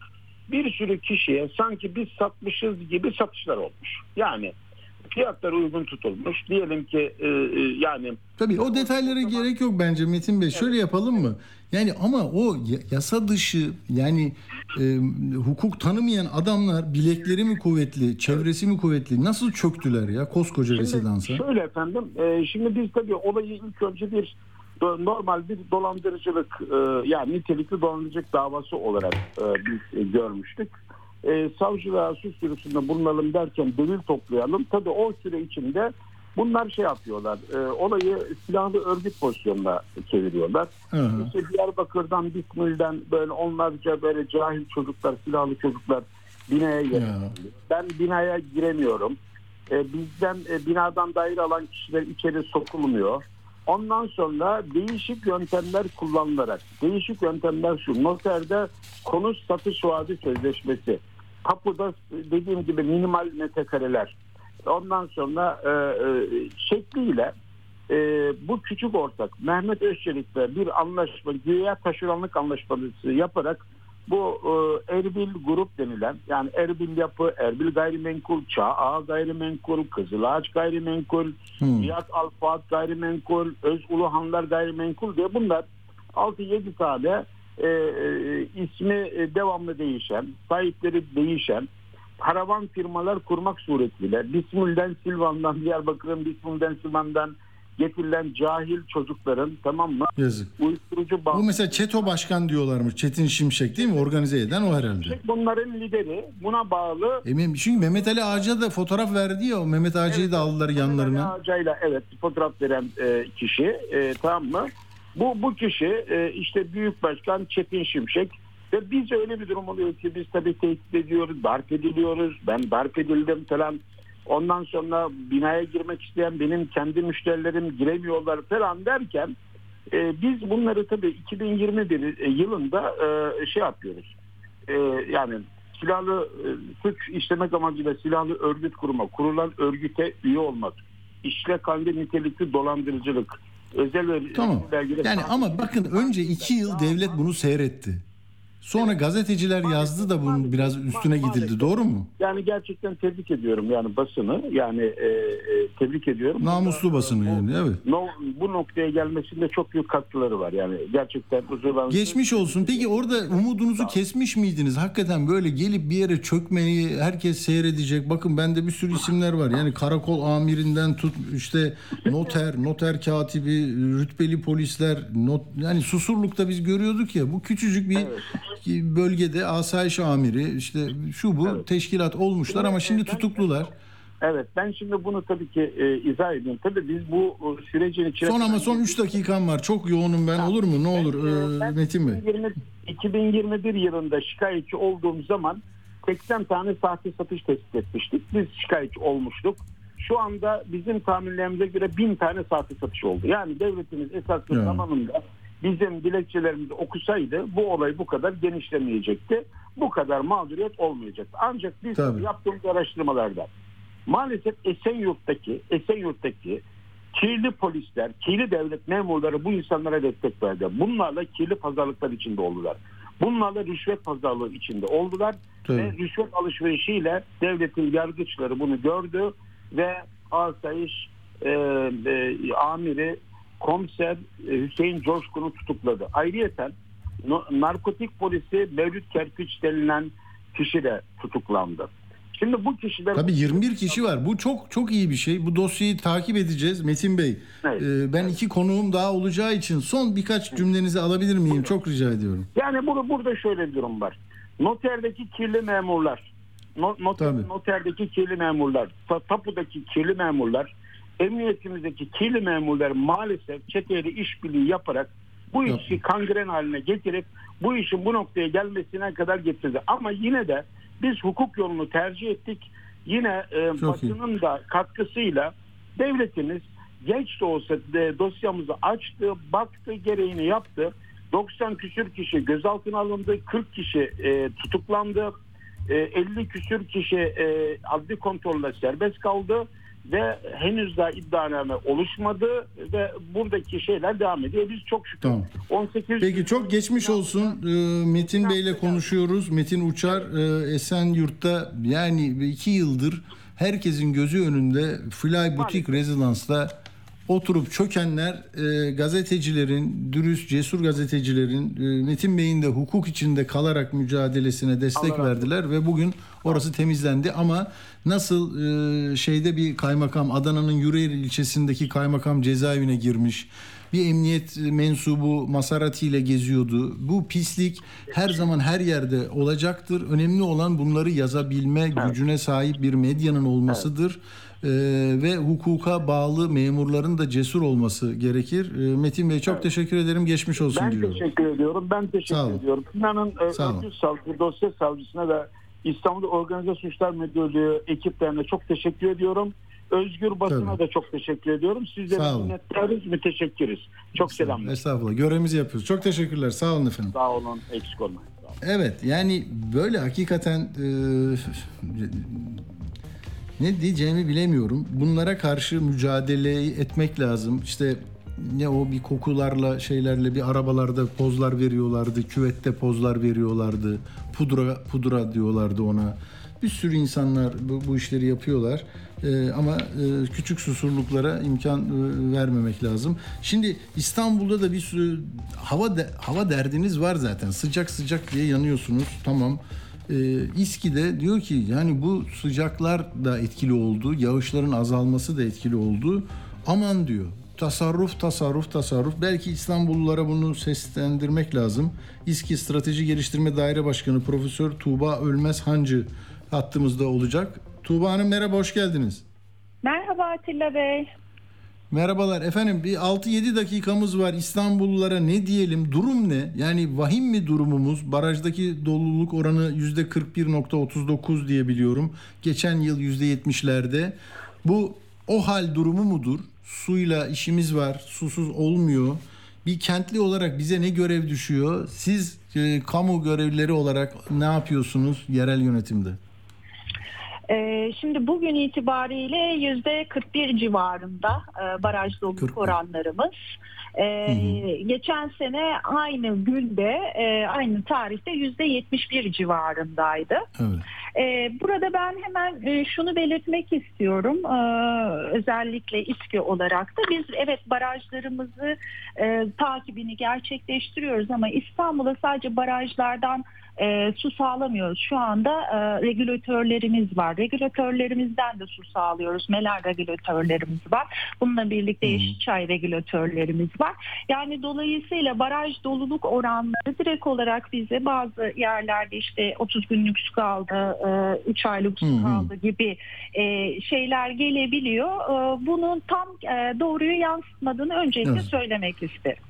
bir sürü kişiye sanki biz satmışız gibi satışlar olmuş. Yani fiyatlar uygun tutulmuş. Diyelim ki e, e, yani Tabii o detaylara gerek yok bence Metin Bey. Şöyle yapalım mı? Yani ama o ya- yasa dışı yani e, hukuk tanımayan adamlar bilekleri mi kuvvetli, çevresi mi kuvvetli? Nasıl çöktüler ya koskoca residansa? Şöyle efendim, e, şimdi biz tabii olayı ilk önce bir normal bir dolandırıcılık e, yani nitelikli dolandırıcılık davası olarak e, biz e, görmüştük. E, savcılığa suç duyurusunda bulunalım derken delil toplayalım. Tabii o süre içinde bunlar şey yapıyorlar, e, olayı silahlı örgüt pozisyonuna çeviriyorlar. Hı hı. İşte Diyarbakır'dan, Bismil'den böyle onlarca böyle cahil çocuklar, silahlı çocuklar binaya geliyor. Ben binaya giremiyorum. E, bizden e, binadan daire alan kişiler içeri sokulmuyor. Ondan sonra değişik yöntemler kullanılarak, değişik yöntemler şu, noterde konut satış vaadi sözleşmesi, tapuda dediğim gibi minimal metrekareler, ondan sonra e, e, şekliyle e, bu küçük ortak Mehmet Özçelik'le bir anlaşma, güya taşeronluk anlaşması yaparak bu e, Erbil Grup denilen yani Erbil Yapı, Erbil Gayrimenkul, Çağ Gayrimenkul, Kızılağaç Gayrimenkul, Hmm. Alfaat Gayrimenkul, Öz Uluhanlar Gayrimenkul diye bunlar 6-7 tane e, e, ismi devamlı değişen, sahipleri değişen paravan firmalar kurmak suretiyle Bismil'den Silvan'dan, Diyarbakır'ın Bismil'den Silvan'dan getirilen cahil çocukların tamam mı? Yazık. Uyuşturucu Bu bağ. mesela Çeto Başkan diyorlarmış. Çetin Şimşek değil mi? Organize eden o herhalde. Bunların lideri buna bağlı Emin çünkü Mehmet Ali Ağaca da fotoğraf verdi ya. Mehmet Ağaca'yı da aldılar yanlarına. Ağacayla evet fotoğraf veren e, kişi e, tamam mı? Bu bu kişi e, işte Büyük Başkan Çetin Şimşek ve biz öyle bir durum oluyor ki biz tabii tehdit ediyoruz, darp ediliyoruz. Ben darp edildim falan. Ondan sonra binaya girmek isteyen benim kendi müşterilerim giremiyorlar falan derken e, biz bunları tabii 2021 yılında e, şey yapıyoruz. E, yani silahlı e, suç işlemek amacıyla silahlı örgüt kurma, kurulan örgüte üye olmak, işlek halde nitelikli dolandırıcılık, özel Tamam. belgeler- Yani ama bakın önce iki yıl devlet bunu seyretti. Sonra gazeteciler yazdı da bunun biraz üstüne gidildi. Doğru mu? Yani gerçekten tebrik ediyorum yani basını yani e, e, tebrik ediyorum. Namuslu basını yani evet. No, bu noktaya gelmesinde çok büyük katkıları var yani gerçekten huzurlan. Geçmiş olsun. Peki orada umudunuzu kesmiş miydiniz? Hakikaten böyle gelip bir yere çökmeyi herkes seyredecek. Bakın bende bir sürü isimler var. Yani karakol amirinden tut işte noter, [laughs] noter katibi, rütbeli polisler, not, yani Susurluk'ta biz görüyorduk ya bu küçücük bir bölgede asayiş amiri işte şu bu teşkilat olmuşlar ama şimdi tutuklular. Evet ben şimdi bunu tabii ki e, izah edeyim. Tabii biz bu e, sürecin içine... Son ama son 3 dakikam var. Çok yoğunum ben. Olur mu? Ne olur ee, Metin Bey. 2020 2021 yılında şikayetçi olduğum zaman 80 tane sahte satış tespit etmiştik. Biz şikayetçi olmuştuk. Şu anda bizim tahminlerimize göre 1000 tane sahte satış oldu. Yani devletimiz esaslı Ya. zamanında bizim dilekçelerimizi okusaydı bu olay bu kadar genişlemeyecekti. Bu kadar mağduriyet olmayacaktı. Ancak biz Tabii. yaptığımız araştırmalarda maalesef Esenyurt'taki Esenyurt'taki kirli polisler, kirli devlet memurları bu insanlara destek verdi. Bunlarla kirli pazarlıklar içinde oldular. Bunlarla rüşvet pazarlığı içinde oldular. Tabii. Ve rüşvet alışverişiyle devletin yargıçları bunu gördü ve asayiş e, e, amiri komiser e, Hüseyin Coşkun'u tutukladı. No- narkotik polisi Mevlüt Kerpiç denilen kişi de tutuklandı. Şimdi bu kişiler Tabii 21 kişi var. Bu çok çok iyi bir şey. Bu dosyayı takip edeceğiz Metin Bey. Ee, ben iki konuğum daha olacağı için son birkaç cümlenizi alabilir miyim? Çok rica ediyorum. Yani burada, burada şöyle bir durum var. Noterdeki kirli memurlar, no, noter, Tabii. noterdeki kirli memurlar, ta- tapudaki kirli memurlar, emniyetimizdeki kirli memurlar maalesef çeteyle işbirliği yaparak bu işi kangren haline getirip bu işin bu noktaya gelmesine kadar getirdi. Ama yine de biz hukuk yolunu tercih ettik. Yine e, Çok iyi. basının da katkısıyla devletimiz geç de olsa de, dosyamızı açtı, baktı, gereğini yaptı. 90 küsür kişi gözaltına alındı, 40 kişi e, tutuklandı, e, 50 küsür kişi e, adli kontrolle serbest kaldı ve henüz daha iddianame oluşmadı ve buradaki şeyler devam ediyor. Biz çok şükür Tamam. 18 Peki çok geçmiş olsun. Ee, Metin Bey ile konuşuyoruz. Metin Uçar e, Esenyurt'ta yani iki yıldır herkesin gözü önünde Fly Boutique Residence'da oturup çökenler e, gazetecilerin, dürüst, cesur gazetecilerin e, Metin Bey'in de hukuk içinde kalarak mücadelesine destek Allah verdiler ve bugün orası temizlendi ama nasıl e, şeyde bir kaymakam Adana'nın Yüreğir ilçesindeki kaymakam cezaevine girmiş. Bir emniyet mensubu Maserati ile geziyordu. Bu pislik her zaman her yerde olacaktır. Önemli olan bunları yazabilme gücüne sahip bir medyanın olmasıdır. Ee, ve hukuka bağlı memurların da cesur olması gerekir. Ee, Metin Bey çok teşekkür ederim. Geçmiş olsun Ben diliyorum. teşekkür ediyorum. Ben teşekkür Sağ olun. ediyorum. İnanın e, savcı, dosya savcısına ve İstanbul Organize Suçlar Müdürlüğü ekiplerine çok teşekkür ediyorum. Özgür basına Tabii. da çok teşekkür ediyorum. Sizlere minnettarız, müteşekkiriz. Çok selamlar. Estağfurullah. Görevimizi yapıyoruz. Çok teşekkürler. Sağ olun efendim. Sağ olun, eksik olmayın. Olun. Evet yani böyle hakikaten e, ne diyeceğimi bilemiyorum. Bunlara karşı mücadele etmek lazım. İşte ne o bir kokularla şeylerle bir arabalarda pozlar veriyorlardı. Küvette pozlar veriyorlardı. Pudra pudra diyorlardı ona. Bir sürü insanlar bu, bu işleri yapıyorlar. Ee, ama e, küçük susurluklara imkan e, vermemek lazım. Şimdi İstanbul'da da bir sürü hava de, hava derdiniz var zaten. Sıcak sıcak diye yanıyorsunuz. Tamam. Ee, İSKİ'de diyor ki yani bu sıcaklar da etkili oldu. Yağışların azalması da etkili oldu. Aman diyor tasarruf, tasarruf, tasarruf. Belki İstanbullulara bunu seslendirmek lazım. İSKİ Strateji Geliştirme Daire Başkanı Profesör Tuğba Ölmez Hancı hattımızda olacak. Tuğba Hanım merhaba, hoş geldiniz. Merhaba Atilla Bey. Merhabalar efendim bir 6-7 dakikamız var İstanbullulara ne diyelim durum ne? Yani vahim mi durumumuz? Barajdaki doluluk oranı %41.39 diye biliyorum. Geçen yıl %70'lerde. Bu o hal durumu mudur? Suyla işimiz var, susuz olmuyor. Bir kentli olarak bize ne görev düşüyor? Siz e, kamu görevlileri olarak ne yapıyorsunuz yerel yönetimde? Ee, şimdi bugün itibariyle yüzde 41 civarında e, baraj doluluk oranlarımız. Ee, geçen sene aynı günde, e, aynı tarihte yüzde 71 civarındaydı. Evet. Ee, burada ben hemen e, şunu belirtmek istiyorum. Ee, özellikle İSKİ olarak da biz evet barajlarımızı e, takibini gerçekleştiriyoruz ama İstanbul'a sadece barajlardan e, su sağlamıyoruz. Şu anda e, regülatörlerimiz var. Regülatörlerimizden de su sağlıyoruz. Meler regülatörlerimiz var. Bununla birlikte Yeşilçay regülatörlerimiz var. Yani dolayısıyla baraj doluluk oranları direkt olarak bize bazı yerlerde işte 30 günlük su kaldı, 3 aylık su kaldı gibi e, şeyler gelebiliyor. E, bunun tam e, doğruyu yansıtmadığını öncelikle Evet. söylemek isterim.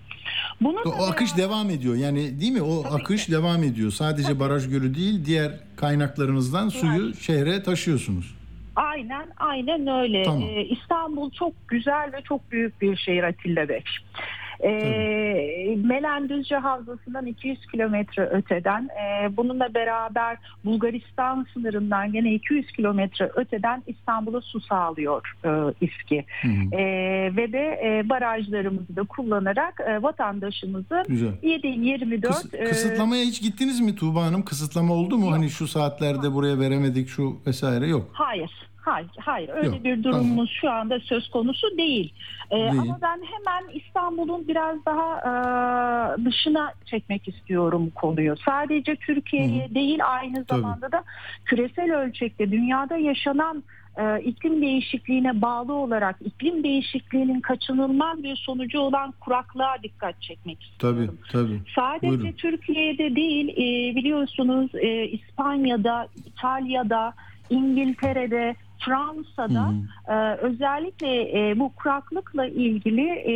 Bunun O akış devam ediyor. Yani değil mi? O akış devam ediyor. Sadece baraj gölü değil, diğer kaynaklarınızdan suyu şehre taşıyorsunuz. Aynen aynen öyle. Tamam. Ee, İstanbul çok güzel ve çok büyük bir şehir Atilla Bey. Ee, Melen Düzce Havzası'ndan 200 kilometre öteden e, bununla beraber Bulgaristan sınırından gene 200 kilometre öteden İstanbul'a su sağlıyor e, İSKİ. E, ve de e, barajlarımızı da kullanarak e, vatandaşımızın Güzel. 7-24 Kıs- e, kısıtlamaya hiç gittiniz mi Tuğba Hanım? Kısıtlama oldu mu? Hani şu saatlerde buraya veremedik şu vesaire yok. Hayır. Hayır, hayır öyle Yok, bir durumumuz şu anda söz konusu değil. Ee, Değil. Ama ben hemen İstanbul'un biraz daha e, dışına çekmek istiyorum konuyu. Sadece Türkiye'ye değil aynı Tabii. zamanda da küresel ölçekte dünyada yaşanan e, iklim değişikliğine bağlı olarak iklim değişikliğinin kaçınılmaz bir sonucu olan kuraklığa dikkat çekmek istiyorum. Tabii tabii. Sadece Buyurun. Türkiye'de değil e, biliyorsunuz e, İspanya'da, İtalya'da, İngiltere'de, Fransa'da e, özellikle e, bu kuraklıkla ilgili e,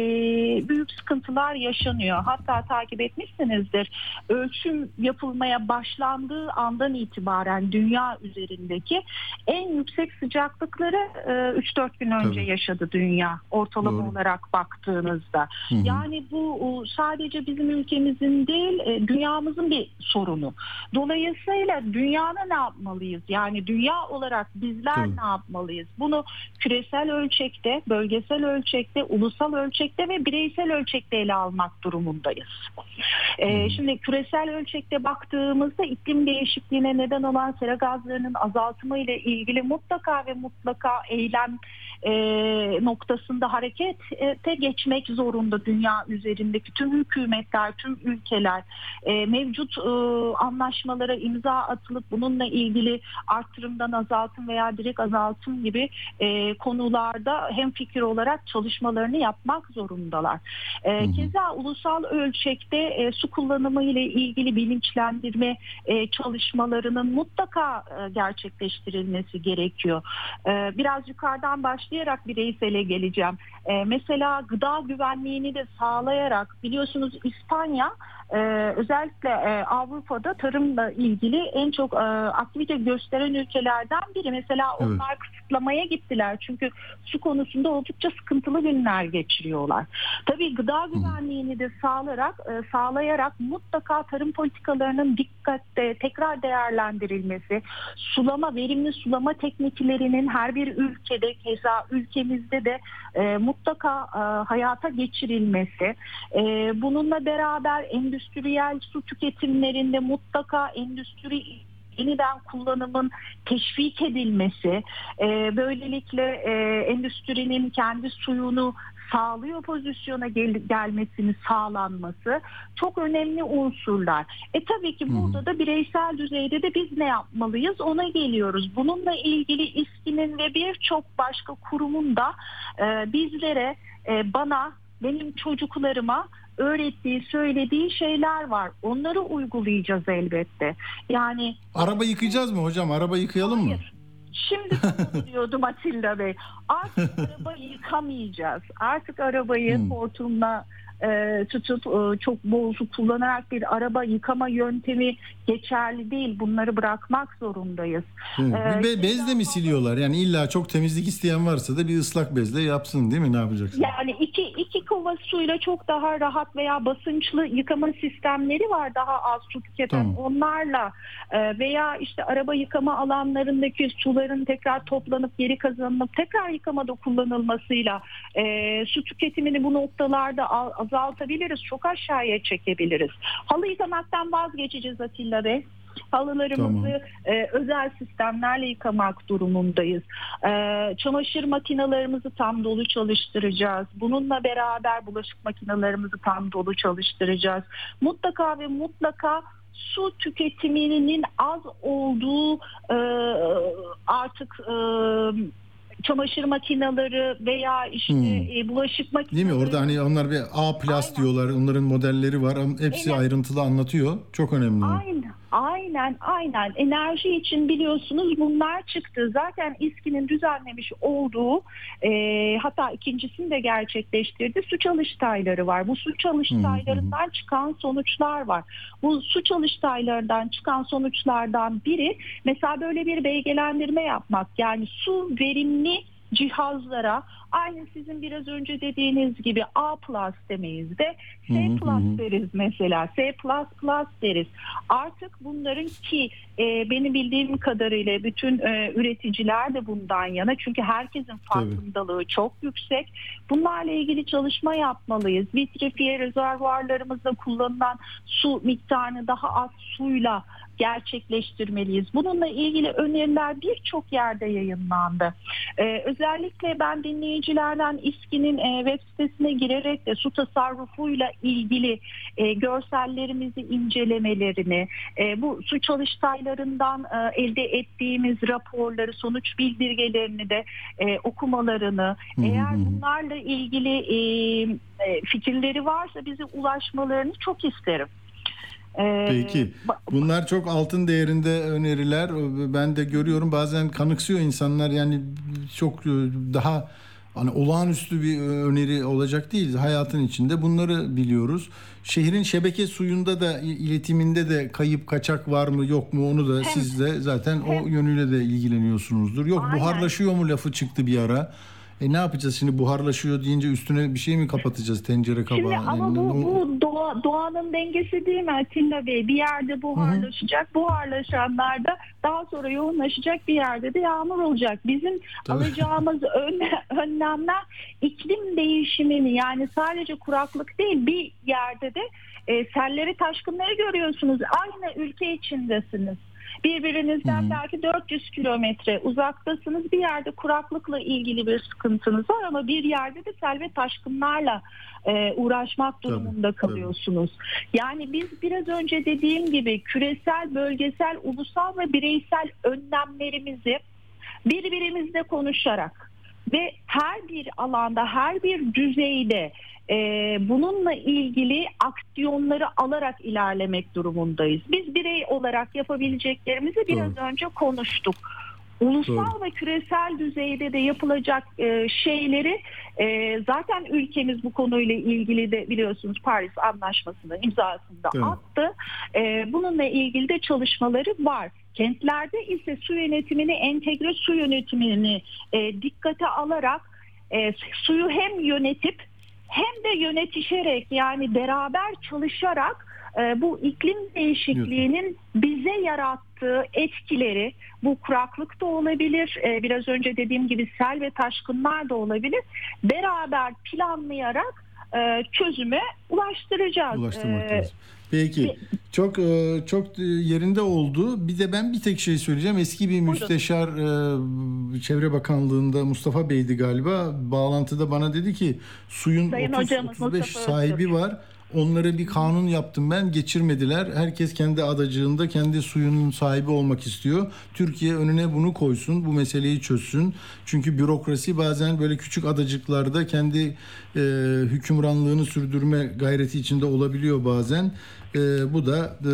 büyük sıkıntılar yaşanıyor. Hatta takip etmişsinizdir. Ölçüm yapılmaya başlandığı andan itibaren dünya üzerindeki en yüksek sıcaklıkları e, 3-4 gün önce Tabii. yaşadı dünya ortalama Doğru. olarak baktığınızda. Hı. Yani bu sadece bizim ülkemizin değil e, dünyamızın bir sorunu. Dolayısıyla dünyada ne yapmalıyız? Yani dünya olarak bizler Tabii. ne yapmalıyız? Bunu küresel ölçekte, bölgesel ölçekte, ulusal ölçekte ve bireysel ölçekte ele almak durumundayız. Ee, şimdi küresel ölçekte baktığımızda iklim değişikliğine neden olan sera gazlarının azaltımı ile ilgili mutlaka ve mutlaka eylem e, noktasında harekete geçmek zorunda dünya üzerindeki tüm hükümetler, tüm ülkeler e, mevcut e, anlaşmalara imza atılıp bununla ilgili artırımdan azaltım veya direkt azaltım gibi e, konularda hem fikir olarak çalışmalarını yapmak zorundalar. E, keza ulusal ölçekte e, su kullanımı ile ilgili bilinçlendirme e, çalışmalarının mutlaka e, gerçekleştirilmesi gerekiyor. E, biraz yukarıdan başlayarak bireysele geleceğim. E, mesela gıda güvenliğini de sağlayarak biliyorsunuz İspanya e, özellikle e, Avrupa'da tarımla ilgili en çok e, aktivite gösteren ülkelerden biri. Mesela Evet. onlar kısıtlamaya gittiler çünkü su konusunda oldukça sıkıntılı günler geçiriyorlar. Tabii gıda güvenliğini de sağlayarak e, sağlayarak mutlaka tarım politikalarının dikkatte tekrar değerlendirilmesi, sulama verimli sulama tekniklerinin her bir ülkede keza ülkemizde de e, mutlaka e, hayata geçirilmesi, e, bununla beraber endüstriyel su tüketimlerinde mutlaka endüstri yeniden kullanımın teşvik edilmesi, e, böylelikle e, endüstrinin kendi suyunu sağlıyor pozisyona gel- gelmesini sağlanması çok önemli unsurlar. E tabii ki burada da bireysel düzeyde de biz ne yapmalıyız ona geliyoruz. Bununla ilgili İSKİ'nin ve birçok başka kurumun da e, bizlere, e, bana, benim çocuklarıma öğrettiği, söylediği şeyler var. Onları uygulayacağız elbette. Yani Araba yıkayacağız mı hocam? Araba yıkayalım mı? Şimdi [laughs] diyordum Atilla Bey. Artık [laughs] arabayı yıkamayacağız. Artık arabayı hortumla e, tutup e, çok bol su kullanarak bir araba yıkama yöntemi geçerli değil. Bunları bırakmak zorundayız. Evet. Ee, be- bezle mi siliyorlar? Yani illa çok temizlik isteyen varsa da bir ıslak bezle yapsın değil mi? Ne yapacaksın? Yani iki, iki kova suyla çok daha rahat veya basınçlı yıkama sistemleri var daha az su tüketen. Tamam. Onlarla e, veya işte araba yıkama alanlarındaki suların tekrar toplanıp geri kazanılıp tekrar yıkamada kullanılmasıyla e, su tüketimini bu noktalarda a- azaltabiliriz. Çok aşağıya çekebiliriz. Halı yıkamaktan vazgeçeceğiz Atilla Bey. Halılarımızı e, özel sistemlerle yıkamak durumundayız. E, çamaşır makinalarımızı tam dolu çalıştıracağız. Bununla beraber bulaşık makinalarımızı tam dolu çalıştıracağız. Mutlaka ve mutlaka su tüketiminin az olduğu e, artık e, çamaşır makineleri veya işte Hmm. e, bulaşık makineleri Değil mi? Orada hani onlar bir A plus diyorlar. Onların modelleri var. Ama Hepsi Evet. ayrıntılı anlatıyor. Çok önemli. Aynen, aynen, aynen. Enerji için biliyorsunuz bunlar çıktı. Zaten İSKİ'nin düzenlemiş olduğu, e, hatta ikincisini de gerçekleştirdi. Su çalıştayları var. Bu su çalıştaylarından çıkan sonuçlar var. Bu su çalıştaylarından çıkan sonuçlardan biri mesela böyle bir belgelendirme yapmak. Yani su verimli cihazlara aynı sizin biraz önce dediğiniz gibi A plus demeyiz de C plus deriz mesela C plus plus deriz. Artık bunların ki e, benim bildiğim kadarıyla bütün e, üreticiler de bundan yana çünkü herkesin farkındalığı çok yüksek. Bunlarla ilgili çalışma yapmalıyız. Vitrifiye rezervuarlarımızda kullanılan su miktarını daha az suyla gerçekleştirmeliyiz. Bununla ilgili öneriler birçok yerde yayınlandı. Ee, özellikle ben dinleyicilerden İSKİ'nin e, web sitesine girerek de su tasarrufuyla ilgili e, görsellerimizi incelemelerini, e, bu su çalıştaylarından e, elde ettiğimiz raporları, sonuç bildirgelerini de e, okumalarını, hı eğer bunlarla ilgili e, e, fikirleri varsa bize ulaşmalarını çok isterim. Ee, Peki. Bunlar çok altın değerinde öneriler. Ben de görüyorum bazen kanıksıyor insanlar. Yani çok e, daha hani olağanüstü bir öneri olacak değil. Hayatın içinde bunları biliyoruz. Şehrin şebeke suyunda da iletiminde de kayıp kaçak var mı yok mu onu da siz de zaten o yönüyle de ilgileniyorsunuzdur. Yok Aynen. buharlaşıyor mu lafı çıktı bir ara. E ne yapacağız şimdi buharlaşıyor deyince üstüne bir şey mi kapatacağız tencere kabağı? Şimdi ama Yani bu, o- bu doğa, doğanın dengesi değil mi Atilla Bey? Bir yerde buharlaşacak, buharlaşanlar da daha sonra yoğunlaşacak bir yerde de yağmur olacak. Bizim alacağımız [laughs] ön- önlemler iklim değişimini yani sadece kuraklık değil bir yerde de e, selleri taşkınları görüyorsunuz. Aynı ülke içindesiniz. Birbirinizden belki 400 kilometre uzaktasınız. Bir yerde kuraklıkla ilgili bir sıkıntınız var ama bir yerde de sel ve taşkınlarla e, uğraşmak durumunda kalıyorsunuz. Yani biz biraz önce dediğim gibi küresel, bölgesel, ulusal ve bireysel önlemlerimizi birbirimizle konuşarak ve her bir alanda, her bir düzeyde e, bununla ilgili aksiyonları alarak ilerlemek durumundayız. Biz birey olarak yapabileceklerimizi biraz önce konuştuk. Ulusal ve küresel düzeyde de yapılacak e, şeyleri E, zaten ülkemiz bu konuyla ilgili de biliyorsunuz Paris Anlaşması'nın imzasını da Evet. attı. E, bununla ilgili de çalışmaları var. Kentlerde ise su yönetimini, entegre su yönetimini e, dikkate alarak e, suyu hem yönetip hem de yönetişerek yani beraber çalışarak e, bu iklim değişikliğinin bize yarattığı etkileri bu kuraklık da olabilir e, biraz önce dediğim gibi sel ve taşkınlar da olabilir beraber planlayarak e, çözüme ulaştıracağız. Ulaştırmak lazım. Peki çok e, çok e, yerinde oldu. Bir de ben bir tek şey söyleyeceğim. Eski bir müsteşar e, Çevre Bakanlığı'nda Mustafa Bey'di galiba. Bağlantıda bana dedi ki suyun Sayın 30 hocamız 35 Mustafa sahibi var. Onlara bir kanun yaptım ben. Geçirmediler. Herkes kendi adacığında kendi suyunun sahibi olmak istiyor. Türkiye önüne bunu koysun. Bu meseleyi çözsün. Çünkü bürokrasi bazen böyle küçük adacıklarda kendi e, hükümranlığını sürdürme gayreti içinde olabiliyor bazen. E, bu da e,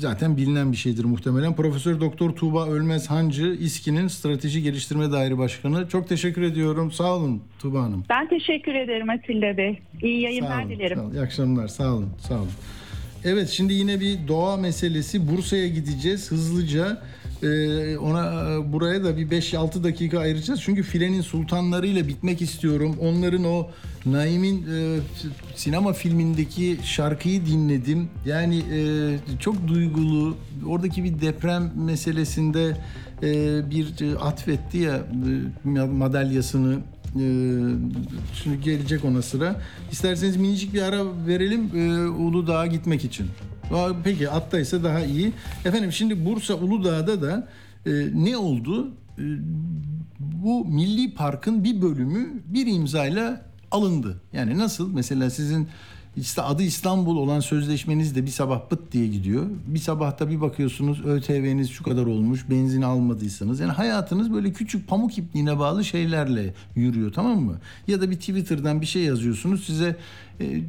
zaten bilinen bir şeydir muhtemelen. Profesör Doktor Tuğba Ölmez Hancı İSKİ'nin Strateji Geliştirme Daire Başkanı. Çok teşekkür ediyorum. Sağ olun Tuğba Hanım. Ben teşekkür ederim Atilla Bey. İyi Sağ yayınlar olun, dilerim. sağ olun. İyi akşamlar. Sağ olun. Sağ olun. Evet şimdi yine bir doğa meselesi. Bursa'ya gideceğiz hızlıca. Ee, ona e, buraya da bir 5-6 dakika ayıracağız. Çünkü filenin sultanlarıyla bitmek istiyorum. Onların o Naim'in e, sinema filmindeki şarkıyı dinledim. Yani e, çok duygulu. Oradaki bir deprem meselesinde e, bir e, atfetti ya e, madalyasını ee, şimdi gelecek ona sıra. İsterseniz minicik bir ara verelim e, Uludağ'a gitmek için. Peki attaysa daha iyi. Efendim şimdi Bursa Uludağ'da da e, ne oldu? E, bu milli parkın bir bölümü bir imzayla alındı. Yani nasıl? Mesela sizin işte adı İstanbul olan sözleşmeniz de bir sabah pıt diye gidiyor. Bir sabahta bir bakıyorsunuz ÖTV'niz şu kadar olmuş, benzin almadıysanız. Yani hayatınız böyle küçük pamuk ipliğine bağlı şeylerle yürüyor tamam mı? Ya da bir Twitter'dan bir şey yazıyorsunuz size e,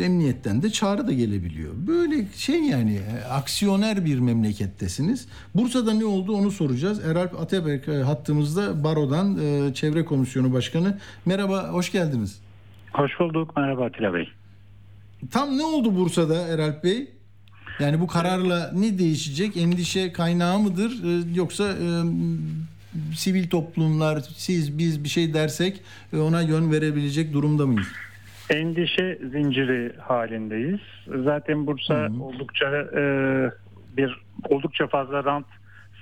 emniyetten de çağrı da gelebiliyor. Böyle şey yani e, aksiyoner bir memlekettesiniz. Bursa'da ne oldu onu soracağız. Eralp Ataberk e, hattımızda Baro'dan e, Çevre Komisyonu Başkanı. Merhaba, hoş geldiniz. Hoş bulduk. Merhaba Atilla Bey. Tam ne oldu Bursa'da Eralp Bey? Yani bu kararla ne değişecek? Endişe kaynağı mıdır? Ee, Yoksa e, sivil toplumlar, siz, biz bir şey dersek e, ona yön verebilecek durumda mıyız? Endişe zinciri halindeyiz. Zaten Bursa oldukça e, bir oldukça fazla rant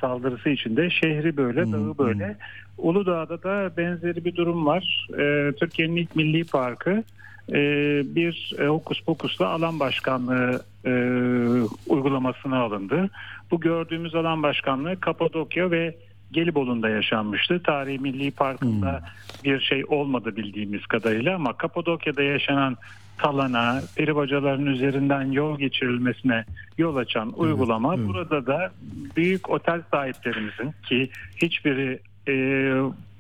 saldırısı içinde. Şehri böyle, dağı böyle. Uludağ'da da benzeri bir durum var. E, Türkiye'nin ilk milli parkı bir e, hokus pokusla alan başkanlığı e, uygulamasına alındı. Bu gördüğümüz alan başkanlığı Kapadokya ve Gelibolu'nda yaşanmıştı. Tarihi Milli Parkı'nda bir şey olmadı bildiğimiz kadarıyla ama Kapadokya'da yaşanan talana, peribacaların üzerinden yol geçirilmesine yol açan uygulama burada da büyük otel sahiplerimizin ki hiçbiri e,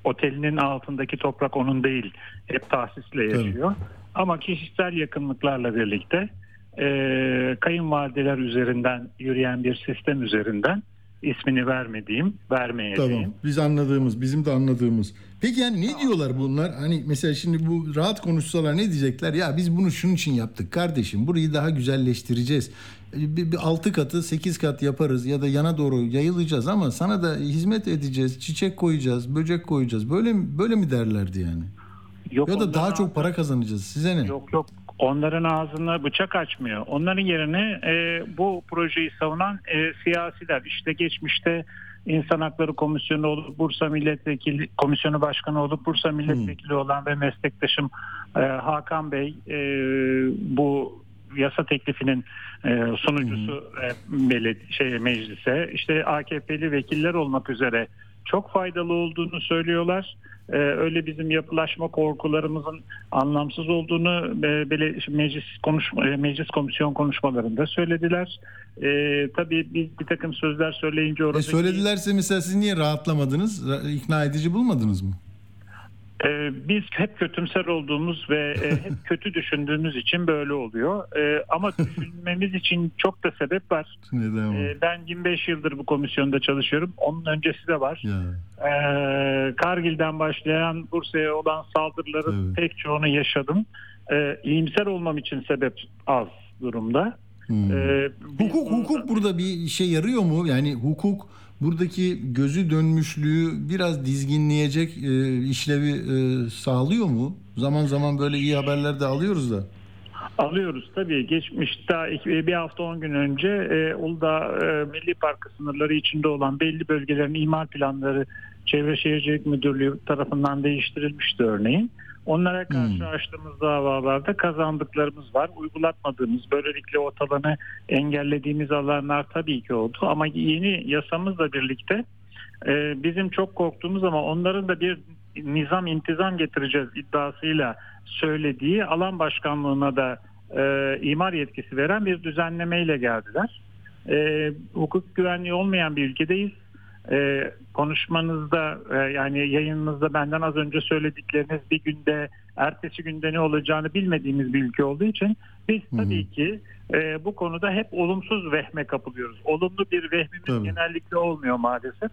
otelinin altındaki toprak onun değil hep tahsisle yaşıyor. Ama kişisel yakınlıklarla birlikte e, kayınvalideler üzerinden yürüyen bir sistem üzerinden ismini vermediğim, vermeyeceğim. Tamam. Biz anladığımız, bizim de anladığımız. Peki yani ne diyorlar bunlar? Hani mesela şimdi bu rahat konuşsalar ne diyecekler? Ya biz bunu şunun için yaptık kardeşim. Burayı daha güzelleştireceğiz. Bir, bir altı katı, sekiz kat yaparız ya da yana doğru yayılacağız ama sana da hizmet edeceğiz. Çiçek koyacağız, böcek koyacağız. Böyle mi, böyle mi derlerdi yani? Yok, ya da daha çok para kazanacağız. Size ne? Yok yok onların ağzına bıçak açmıyor. Onların yerine e, bu projeyi savunan e, siyasiler işte geçmişte İnsan Hakları Komisyonu olup Bursa Milletvekili Komisyonu Başkanı olup Bursa Milletvekili olan ve meslektaşım e, Hakan Bey e, bu yasa teklifinin e, sunucusu e, beledi- şey meclise işte AKP'li vekiller olmak üzere çok faydalı olduğunu söylüyorlar. Ee, öyle bizim yapılaşma korkularımızın anlamsız olduğunu e, bele- meclis konuşma e, meclis komisyon konuşmalarında söylediler. Ee, tabii biz bir takım sözler söyleyince E oradaki söyledilerse mesela siz niye rahatlamadınız? Ra- İkna edici bulmadınız mı? Ee, biz hep kötümser olduğumuz ve e, [laughs] hep kötü düşündüğümüz için böyle oluyor. Ee, ama [laughs] düşünmemiz için çok da sebep var. Neden Ee, ben 25 yıldır bu komisyonda çalışıyorum. Onun öncesi de var. Ee, Kargil'den başlayan Bursa'ya olan saldırıların pek çoğunu yaşadım. Ee, iyimser olmam için sebep az durumda. Hmm. Ee, hukuk hukuk burada bir işe yarıyor mu? Yani hukuk buradaki gözü dönmüşlüğü biraz dizginleyecek e, işlevi e, sağlıyor mu? Zaman zaman böyle iyi haberler de alıyoruz da. Alıyoruz tabii. Geçmişte iki- bir hafta 10 gün önce e, Uludağ e, Milli Parkı sınırları içinde olan belli bölgelerin imar planları Çevre Şehircilik Müdürlüğü tarafından değiştirilmişti örneğin. Onlara karşı açtığımız davalarda kazandıklarımız var. Uygulatmadığımız, böylelikle o talanı engellediğimiz alanlar tabii ki oldu. Ama yeni yasamızla birlikte e, bizim çok korktuğumuz ama onların da bir nizam intizam getireceğiz iddiasıyla söylediği alan başkanlığına da e, imar yetkisi veren bir düzenlemeyle geldiler. E, hukuk güvenliği olmayan bir ülkedeyiz. E, konuşmanızda e, yani yayınınızda benden az önce söyledikleriniz bir günde ertesi günde ne olacağını bilmediğimiz bir ülke olduğu için biz tabii ki e, bu konuda hep olumsuz vehme kapılıyoruz. Olumlu bir vehmimiz genellikle olmuyor maalesef.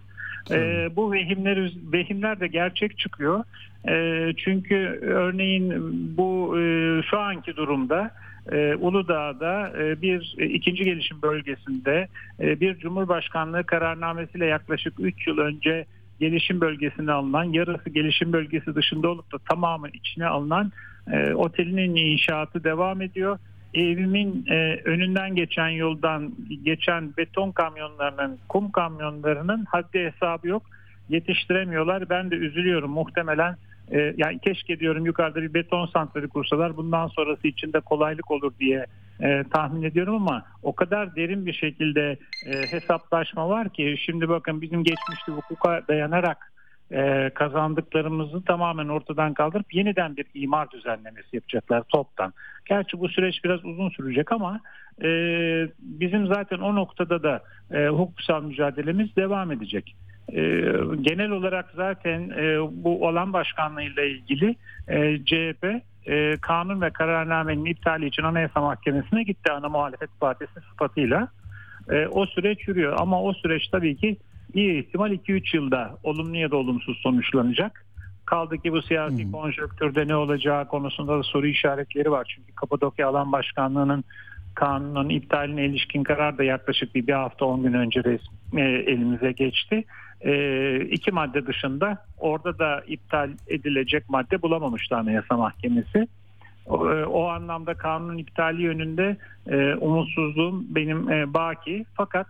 E, bu vehimler vehimler de gerçek çıkıyor. E, çünkü örneğin bu e, şu anki durumda e, Uludağ'da e, bir e, ikinci gelişim bölgesinde e, bir Cumhurbaşkanlığı kararnamesiyle yaklaşık 3 yıl önce gelişim bölgesine alınan yarısı gelişim bölgesi dışında olup da tamamı içine alınan e, otelinin inşaatı devam ediyor. Evimin e, önünden geçen yoldan geçen beton kamyonlarının, kum kamyonlarının haddi hesabı yok. Yetiştiremiyorlar. Ben de üzülüyorum. Muhtemelen e, yani keşke diyorum yukarıda bir beton santrali kursalar bundan sonrası için de kolaylık olur diye e, tahmin ediyorum ama o kadar derin bir şekilde e, hesaplaşma var ki şimdi bakın bizim geçmişte hukuka dayanarak e, kazandıklarımızı tamamen ortadan kaldırıp yeniden bir imar düzenlemesi yapacaklar toptan. Gerçi bu süreç biraz uzun sürecek ama e, bizim zaten o noktada da e, hukuksal mücadelemiz devam edecek. E, genel olarak zaten e, bu olan başkanlığıyla ilgili e, CHP e, kanun ve kararnamenin iptali için Anayasa Mahkemesi'ne gitti ana muhalefet partisi sıfatıyla. O süreç yürüyor ama o süreç tabii ki iyi ihtimal 2-3 yılda olumlu ya da olumsuz sonuçlanacak. Kaldı ki bu siyasi konjonktürde ne olacağı konusunda da soru işaretleri var. Çünkü Kapadokya Alan Başkanlığı'nın kanunun iptaline ilişkin karar da yaklaşık bir, bir hafta 10 gün önce resmi, elimize geçti. E, iki madde dışında orada da iptal edilecek madde bulamamıştı Anayasa Mahkemesi. O, e, o anlamda kanunun iptali yönünde e, umutsuzluğum benim e, baki. Fakat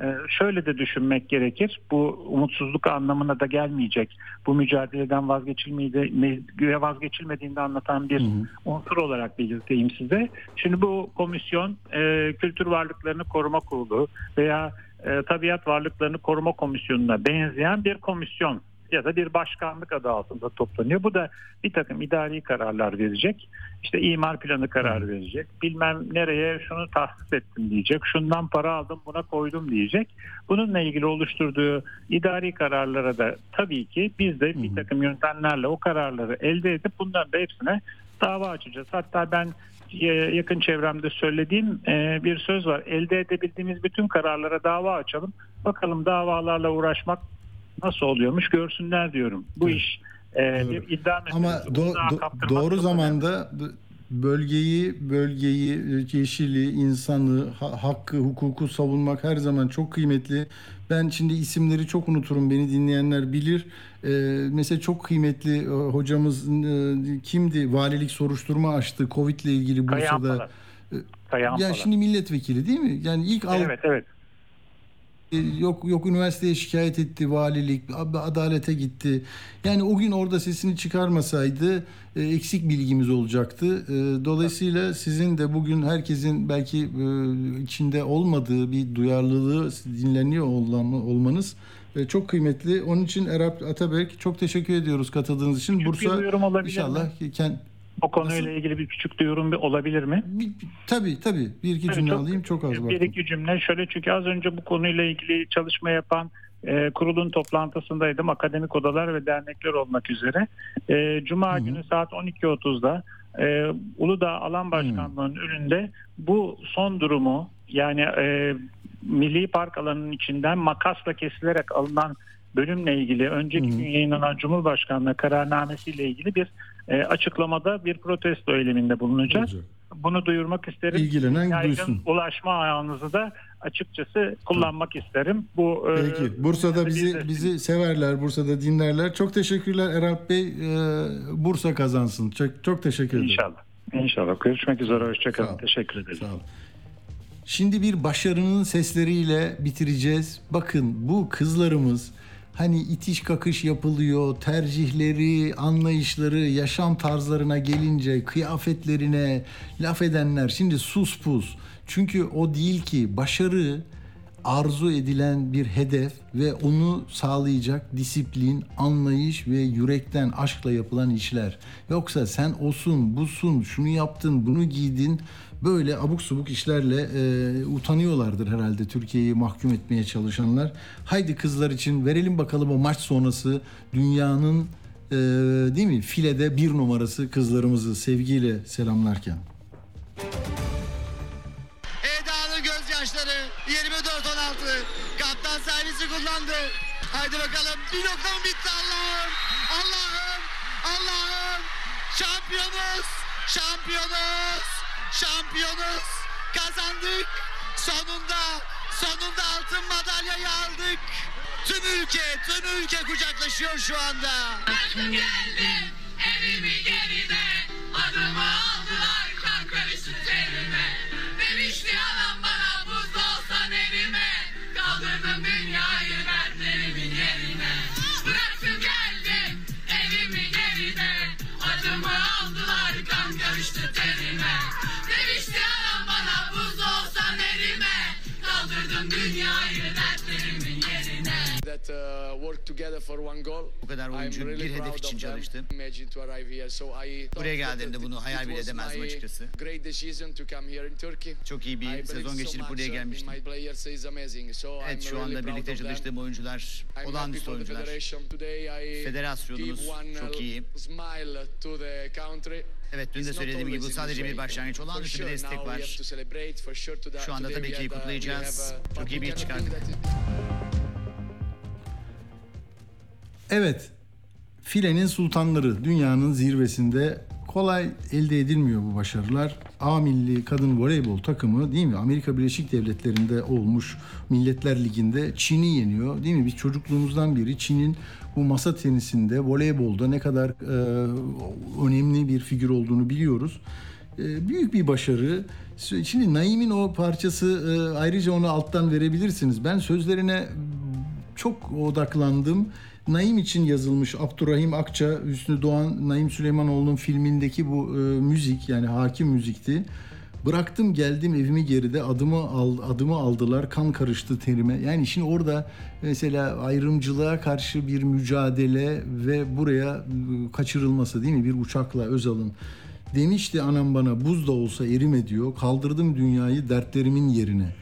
e, şöyle de düşünmek gerekir. Bu umutsuzluk anlamına da gelmeyecek. Bu mücadeleden vazgeçilmedi, vazgeçilmediğini anlatan bir unsur olarak belirteyim size. Şimdi bu komisyon e, Kültür Varlıklarını Koruma Kurulu veya e, Tabiat Varlıklarını Koruma Komisyonu'na benzeyen bir komisyon ya da bir başkanlık adı altında toplanıyor. Bu da bir takım idari kararlar verecek. İşte imar planı karar verecek. Bilmem nereye şunu tahsis ettim diyecek. Şundan para aldım buna koydum diyecek. Bununla ilgili oluşturduğu idari kararlara da tabii ki biz de bir takım yöntemlerle o kararları elde edip bunların da hepsine dava açacağız. Hatta ben yakın çevremde söylediğim e, bir söz var. Elde edebildiğimiz bütün kararlara dava açalım. Bakalım davalarla uğraşmak nasıl oluyormuş görsünler diyorum. Bu iş e, bir iddia Ama do- do- doğru zamanda bölgeyi, bölgeyi, yeşili, insanı, ha- hakkı, hukuku savunmak her zaman çok kıymetli. Ben şimdi isimleri çok unuturum. Beni dinleyenler bilir. Ee, mesela çok kıymetli e, hocamız e, kimdi? Valilik soruşturma açtı Covid ile ilgili Kayahan Bursa'da. Polat. Kayahan Ya Polat. şimdi milletvekili değil mi? Yani ilk al- Evet evet. E, yok yok üniversiteye şikayet etti valilik adalete gitti. Yani o gün orada sesini çıkarmasaydı e, eksik bilgimiz olacaktı. E, dolayısıyla sizin de bugün herkesin belki içinde olmadığı bir duyarlılığı dinleniyor olmanız çok kıymetli. Onun için Erap Ataberk çok teşekkür ediyoruz katıldığınız için. Duyurum olabilir inşallah mi? kend- O konuyla ilgili bir küçük duyurum bir olabilir mi? tabii tabii bir iki cümle çok- alayım çok az Bir vaktim. iki cümle şöyle çünkü az önce bu konuyla ilgili çalışma yapan e, kurulun toplantısındaydım. Akademik odalar ve dernekler olmak üzere. E, Cuma günü saat 12.30'da e, Uludağ Alan Başkanlığı'nın önünde bu son durumu yani e, Milli Park alanının içinden makasla kesilerek alınan bölümle ilgili önceki gün yayınlanan Cumhurbaşkanlığı kararnamesiyle ilgili bir e, açıklamada bir protesto eyleminde bulunacağız. Bunu duyurmak isterim. İlgilenen Yaygın duysun. ulaşma ağınızı da açıkçası kullanmak isterim. Bu e, Peki. Bursa'da bizi bizi severler, Bursa'da dinlerler. Çok teşekkürler Eralp Bey. Ee, Bursa kazansın. Çok çok teşekkür ederim. İnşallah. İnşallah. Görüşmek üzere. Hoşçakalın. Teşekkür ederim. Sağ olun. Şimdi bir başarının sesleriyle bitireceğiz. Bakın bu kızlarımız hani itiş kakış yapılıyor, tercihleri, anlayışları, yaşam tarzlarına gelince kıyafetlerine laf edenler şimdi sus pus. Çünkü o değil ki başarı arzu edilen bir hedef ve onu sağlayacak disiplin, anlayış ve yürekten aşkla yapılan işler. Yoksa sen osun, busun, şunu yaptın, bunu giydin böyle abuk subuk işlerle e, utanıyorlardır herhalde Türkiye'yi mahkum etmeye çalışanlar. Haydi kızlar için verelim bakalım o maç sonrası dünyanın e, değil mi filede bir numarası kızlarımızı sevgiyle selamlarken. Servisi kullandı. Haydi bakalım. Bir nokta mı bitti Allah'ım? Allah'ım! Allah'ım! Şampiyonuz! Şampiyonuz! Şampiyonuz! Kazandık! Sonunda! Sonunda altın madalyayı aldık! Tüm ülke, tüm ülke kucaklaşıyor şu anda. geldim evimi geride Adımı aldılar kan Bu kadar oyuncu bir hedef için çalıştı. Imagine to arrive here. So I thought Buraya geldiğimde bunu hayal bile edemezdim açıkçası. Great decision to come here in Turkey. Çok iyi bir sezon geçirip buraya uh, gelmiştim. Evet şu anda birlikte çalıştığım oyuncular olağanüstü oyuncular. Federasyonumuz çok iyi. Evet dün de söylediğim gibi bu sadece bir başlangıç olağanüstü bir destek var. Şu anda tabii ki uh, kutlayacağız. uh, Çok iyi bir but we Evet. Filenin sultanları dünyanın zirvesinde kolay elde edilmiyor bu başarılar. A milli kadın voleybol takımı değil mi? Amerika Birleşik Devletleri'nde olmuş Milletler Ligi'nde Çin'i yeniyor. Değil mi? Biz çocukluğumuzdan beri Çin'in bu masa tenisinde, voleybolda ne kadar e, önemli bir figür olduğunu biliyoruz. E, büyük bir başarı. Şimdi Naim'in o parçası e, ayrıca onu alttan verebilirsiniz. Ben sözlerine çok odaklandım. Naim için yazılmış Abdurrahim Akça, Hüsnü Doğan, Naim Süleymanoğlu'nun filmindeki bu e, müzik yani hakim müzikti. Bıraktım geldim evimi geride adımı al, adımı aldılar kan karıştı terime. Yani şimdi orada mesela ayrımcılığa karşı bir mücadele ve buraya e, kaçırılması değil mi bir uçakla Özal'ın demişti anam bana buz da olsa erime diyor kaldırdım dünyayı dertlerimin yerine.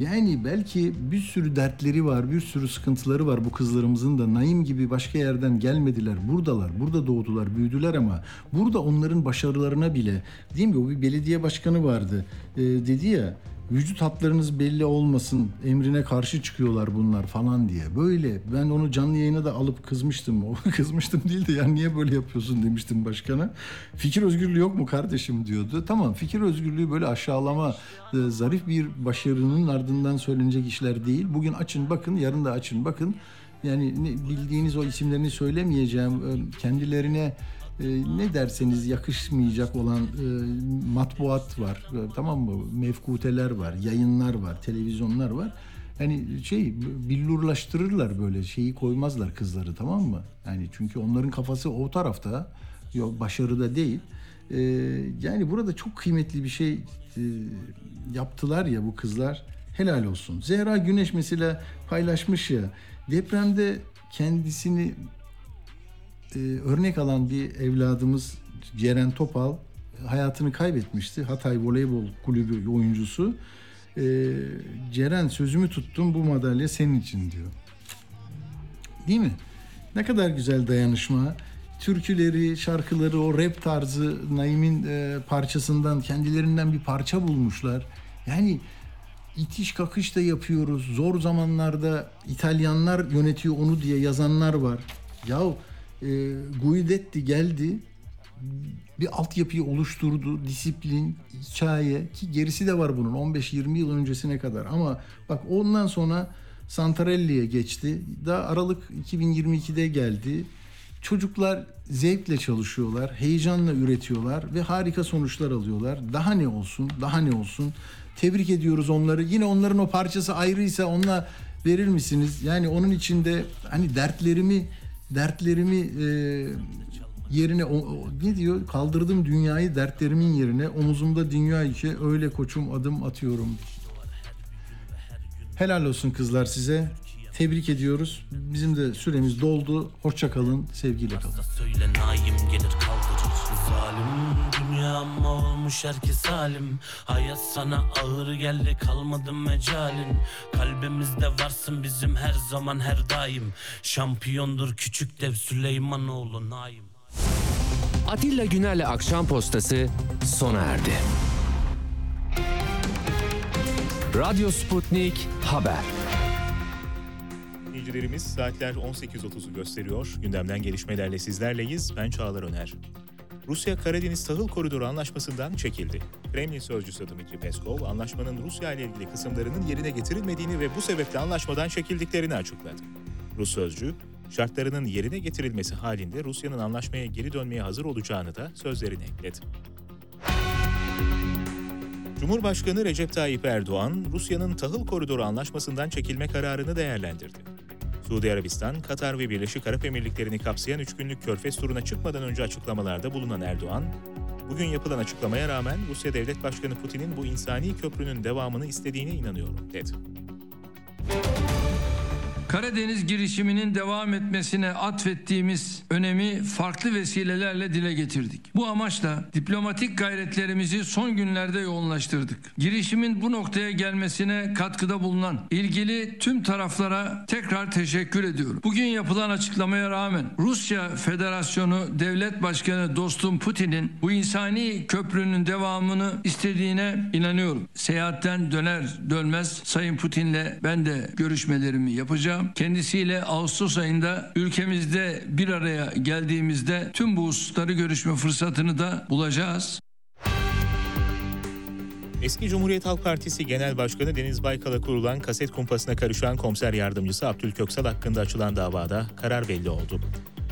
Yani belki bir sürü dertleri var, bir sürü sıkıntıları var bu kızlarımızın da. Naim gibi başka yerden gelmediler. Buradalar, burada doğdular, büyüdüler ama burada onların başarılarına bile değil mi? O bir belediye başkanı vardı. Ee, dedi ya vücut hatlarınız belli olmasın emrine karşı çıkıyorlar bunlar falan diye. Böyle ben onu canlı yayına da alıp kızmıştım. [laughs] O kızmıştım değil de ya niye böyle yapıyorsun demiştim başkana. Fikir özgürlüğü yok mu kardeşim diyordu. Tamam fikir özgürlüğü böyle aşağılama e, zarif bir başarının ardından söylenecek işler değil. Bugün açın bakın yarın da açın bakın. Yani bildiğiniz o isimlerini söylemeyeceğim. E, Kendilerine e, ne derseniz yakışmayacak olan e, matbuat var. E, tamam mı? Mevkuteler var, yayınlar var, televizyonlar var. Yani şey billurlaştırırlar böyle şeyi koymazlar kızları tamam mı? Yani çünkü onların kafası o tarafta. Yok başarıda değil. E, yani burada çok kıymetli bir şey e, yaptılar ya bu kızlar. Helal olsun. Zehra Güneş mesela paylaşmış ya depremde kendisini e, örnek alan bir evladımız Ceren Topal hayatını kaybetmişti. Hatay Voleybol Kulübü oyuncusu. E, Ceren sözümü tuttum bu madalya senin için diyor. Değil mi? Ne kadar güzel dayanışma. Türküleri, şarkıları, o rap tarzı Naim'in e, parçasından kendilerinden bir parça bulmuşlar. Yani itiş kakış da yapıyoruz. Zor zamanlarda İtalyanlar yönetiyor onu diye yazanlar var. Ya e, Guidetti geldi bir altyapıyı oluşturdu. Disiplin, hikaye ki gerisi de var bunun 15-20 yıl öncesine kadar. Ama bak ondan sonra Santarelli'ye geçti. Daha Aralık 2022'de geldi. Çocuklar zevkle çalışıyorlar, heyecanla üretiyorlar ve harika sonuçlar alıyorlar. Daha ne olsun, daha ne olsun. Tebrik ediyoruz onları. Yine onların o parçası ayrıysa onunla verir misiniz? Yani onun içinde hani dertlerimi dertlerimi e, yerine o, o- ne diyor? Kaldırdım dünyayı dertlerimin yerine omuzumda dünya yükü öyle koçum adım atıyorum. Helal olsun kızlar size. Tebrik ediyoruz. Bizim de süremiz doldu. Hoşça kalın, sevgiyle kalın. Söyle naim gelir kaldırır Zalim dünya ama olmuş herkes halim Hayat sana ağır geldi kalmadı mecalin Kalbimizde varsın bizim her zaman her daim Şampiyondur küçük dev Süleymanoğlu Naim Atilla Güner'le Akşam Postası sona erdi. Radyo Sputnik Haber. Dinleyicilerimiz saatler 18.30'u gösteriyor. Gündemden gelişmelerle sizlerleyiz. Ben Çağlar Öner. Rusya Karadeniz Tahıl Koridoru Anlaşması'ndan çekildi. Kremlin sözcüsü Dmitri Peskov, anlaşmanın Rusya ile ilgili kısımlarının yerine getirilmediğini ve bu sebeple anlaşmadan çekildiklerini açıkladı. Rus sözcü, şartlarının yerine getirilmesi halinde Rusya'nın anlaşmaya geri dönmeye hazır olacağını da sözlerine ekledi. Cumhurbaşkanı Recep Tayyip Erdoğan, Rusya'nın tahıl koridoru anlaşmasından çekilme kararını değerlendirdi. Suudi Arabistan, Katar ve Birleşik Arap Emirlikleri'ni kapsayan 3 günlük körfez turuna çıkmadan önce açıklamalarda bulunan Erdoğan, bugün yapılan açıklamaya rağmen Rusya Devlet Başkanı Putin'in bu insani köprünün devamını istediğine inanıyorum, dedi. Karadeniz girişiminin devam etmesine atfettiğimiz önemi farklı vesilelerle dile getirdik. Bu amaçla diplomatik gayretlerimizi son günlerde yoğunlaştırdık. Girişimin bu noktaya gelmesine katkıda bulunan ilgili tüm taraflara tekrar teşekkür ediyorum. Bugün yapılan açıklamaya rağmen Rusya Federasyonu Devlet Başkanı dostum Putin'in bu insani köprünün devamını istediğine inanıyorum. Seyahatten döner dönmez Sayın Putin'le ben de görüşmelerimi yapacağım. Kendisiyle Ağustos ayında ülkemizde bir araya geldiğimizde tüm bu hususları görüşme fırsatını da bulacağız. Eski Cumhuriyet Halk Partisi Genel Başkanı Deniz Baykal'a kurulan kaset kumpasına karışan komiser yardımcısı Abdül Köksal hakkında açılan davada karar belli oldu.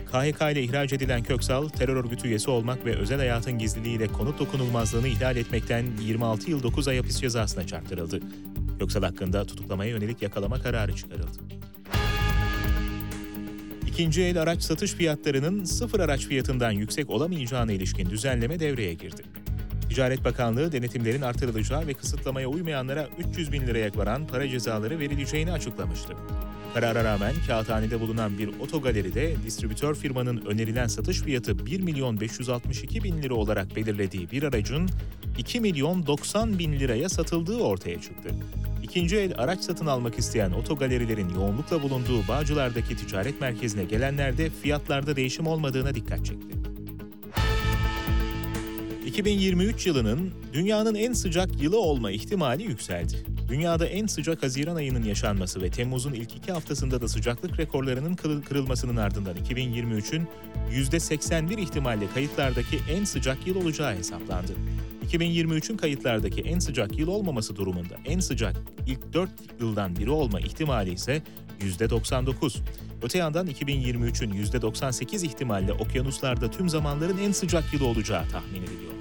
KHK ile ihraç edilen Köksal, terör örgütü üyesi olmak ve özel hayatın gizliliğiyle konut dokunulmazlığını ihlal etmekten 26 yıl 9 ay hapis cezasına çarptırıldı. Köksal hakkında tutuklamaya yönelik yakalama kararı çıkarıldı. İkinci el araç satış fiyatlarının sıfır araç fiyatından yüksek olamayacağına ilişkin düzenleme devreye girdi. Ticaret Bakanlığı denetimlerin artırılacağı ve kısıtlamaya uymayanlara 300 bin liraya varan para cezaları verileceğini açıklamıştı. Karara rağmen kağıthanede bulunan bir otogaleride distribütör firmanın önerilen satış fiyatı 1 milyon 562 bin lira olarak belirlediği bir aracın 2 milyon 90 bin liraya satıldığı ortaya çıktı. İkinci el araç satın almak isteyen otogalerilerin yoğunlukla bulunduğu Bağcılar'daki ticaret merkezine gelenlerde fiyatlarda değişim olmadığına dikkat çekti. 2023 yılının dünyanın en sıcak yılı olma ihtimali yükseldi. Dünyada en sıcak Haziran ayının yaşanması ve Temmuz'un ilk iki haftasında da sıcaklık rekorlarının kırıl- kırılmasının ardından 2023'ün %81 ihtimalle kayıtlardaki en sıcak yıl olacağı hesaplandı. 2023'ün kayıtlardaki en sıcak yıl olmaması durumunda en sıcak ilk 4 yıldan biri olma ihtimali ise %99. Öte yandan 2023'ün %98 ihtimalle okyanuslarda tüm zamanların en sıcak yılı olacağı tahmin ediliyor.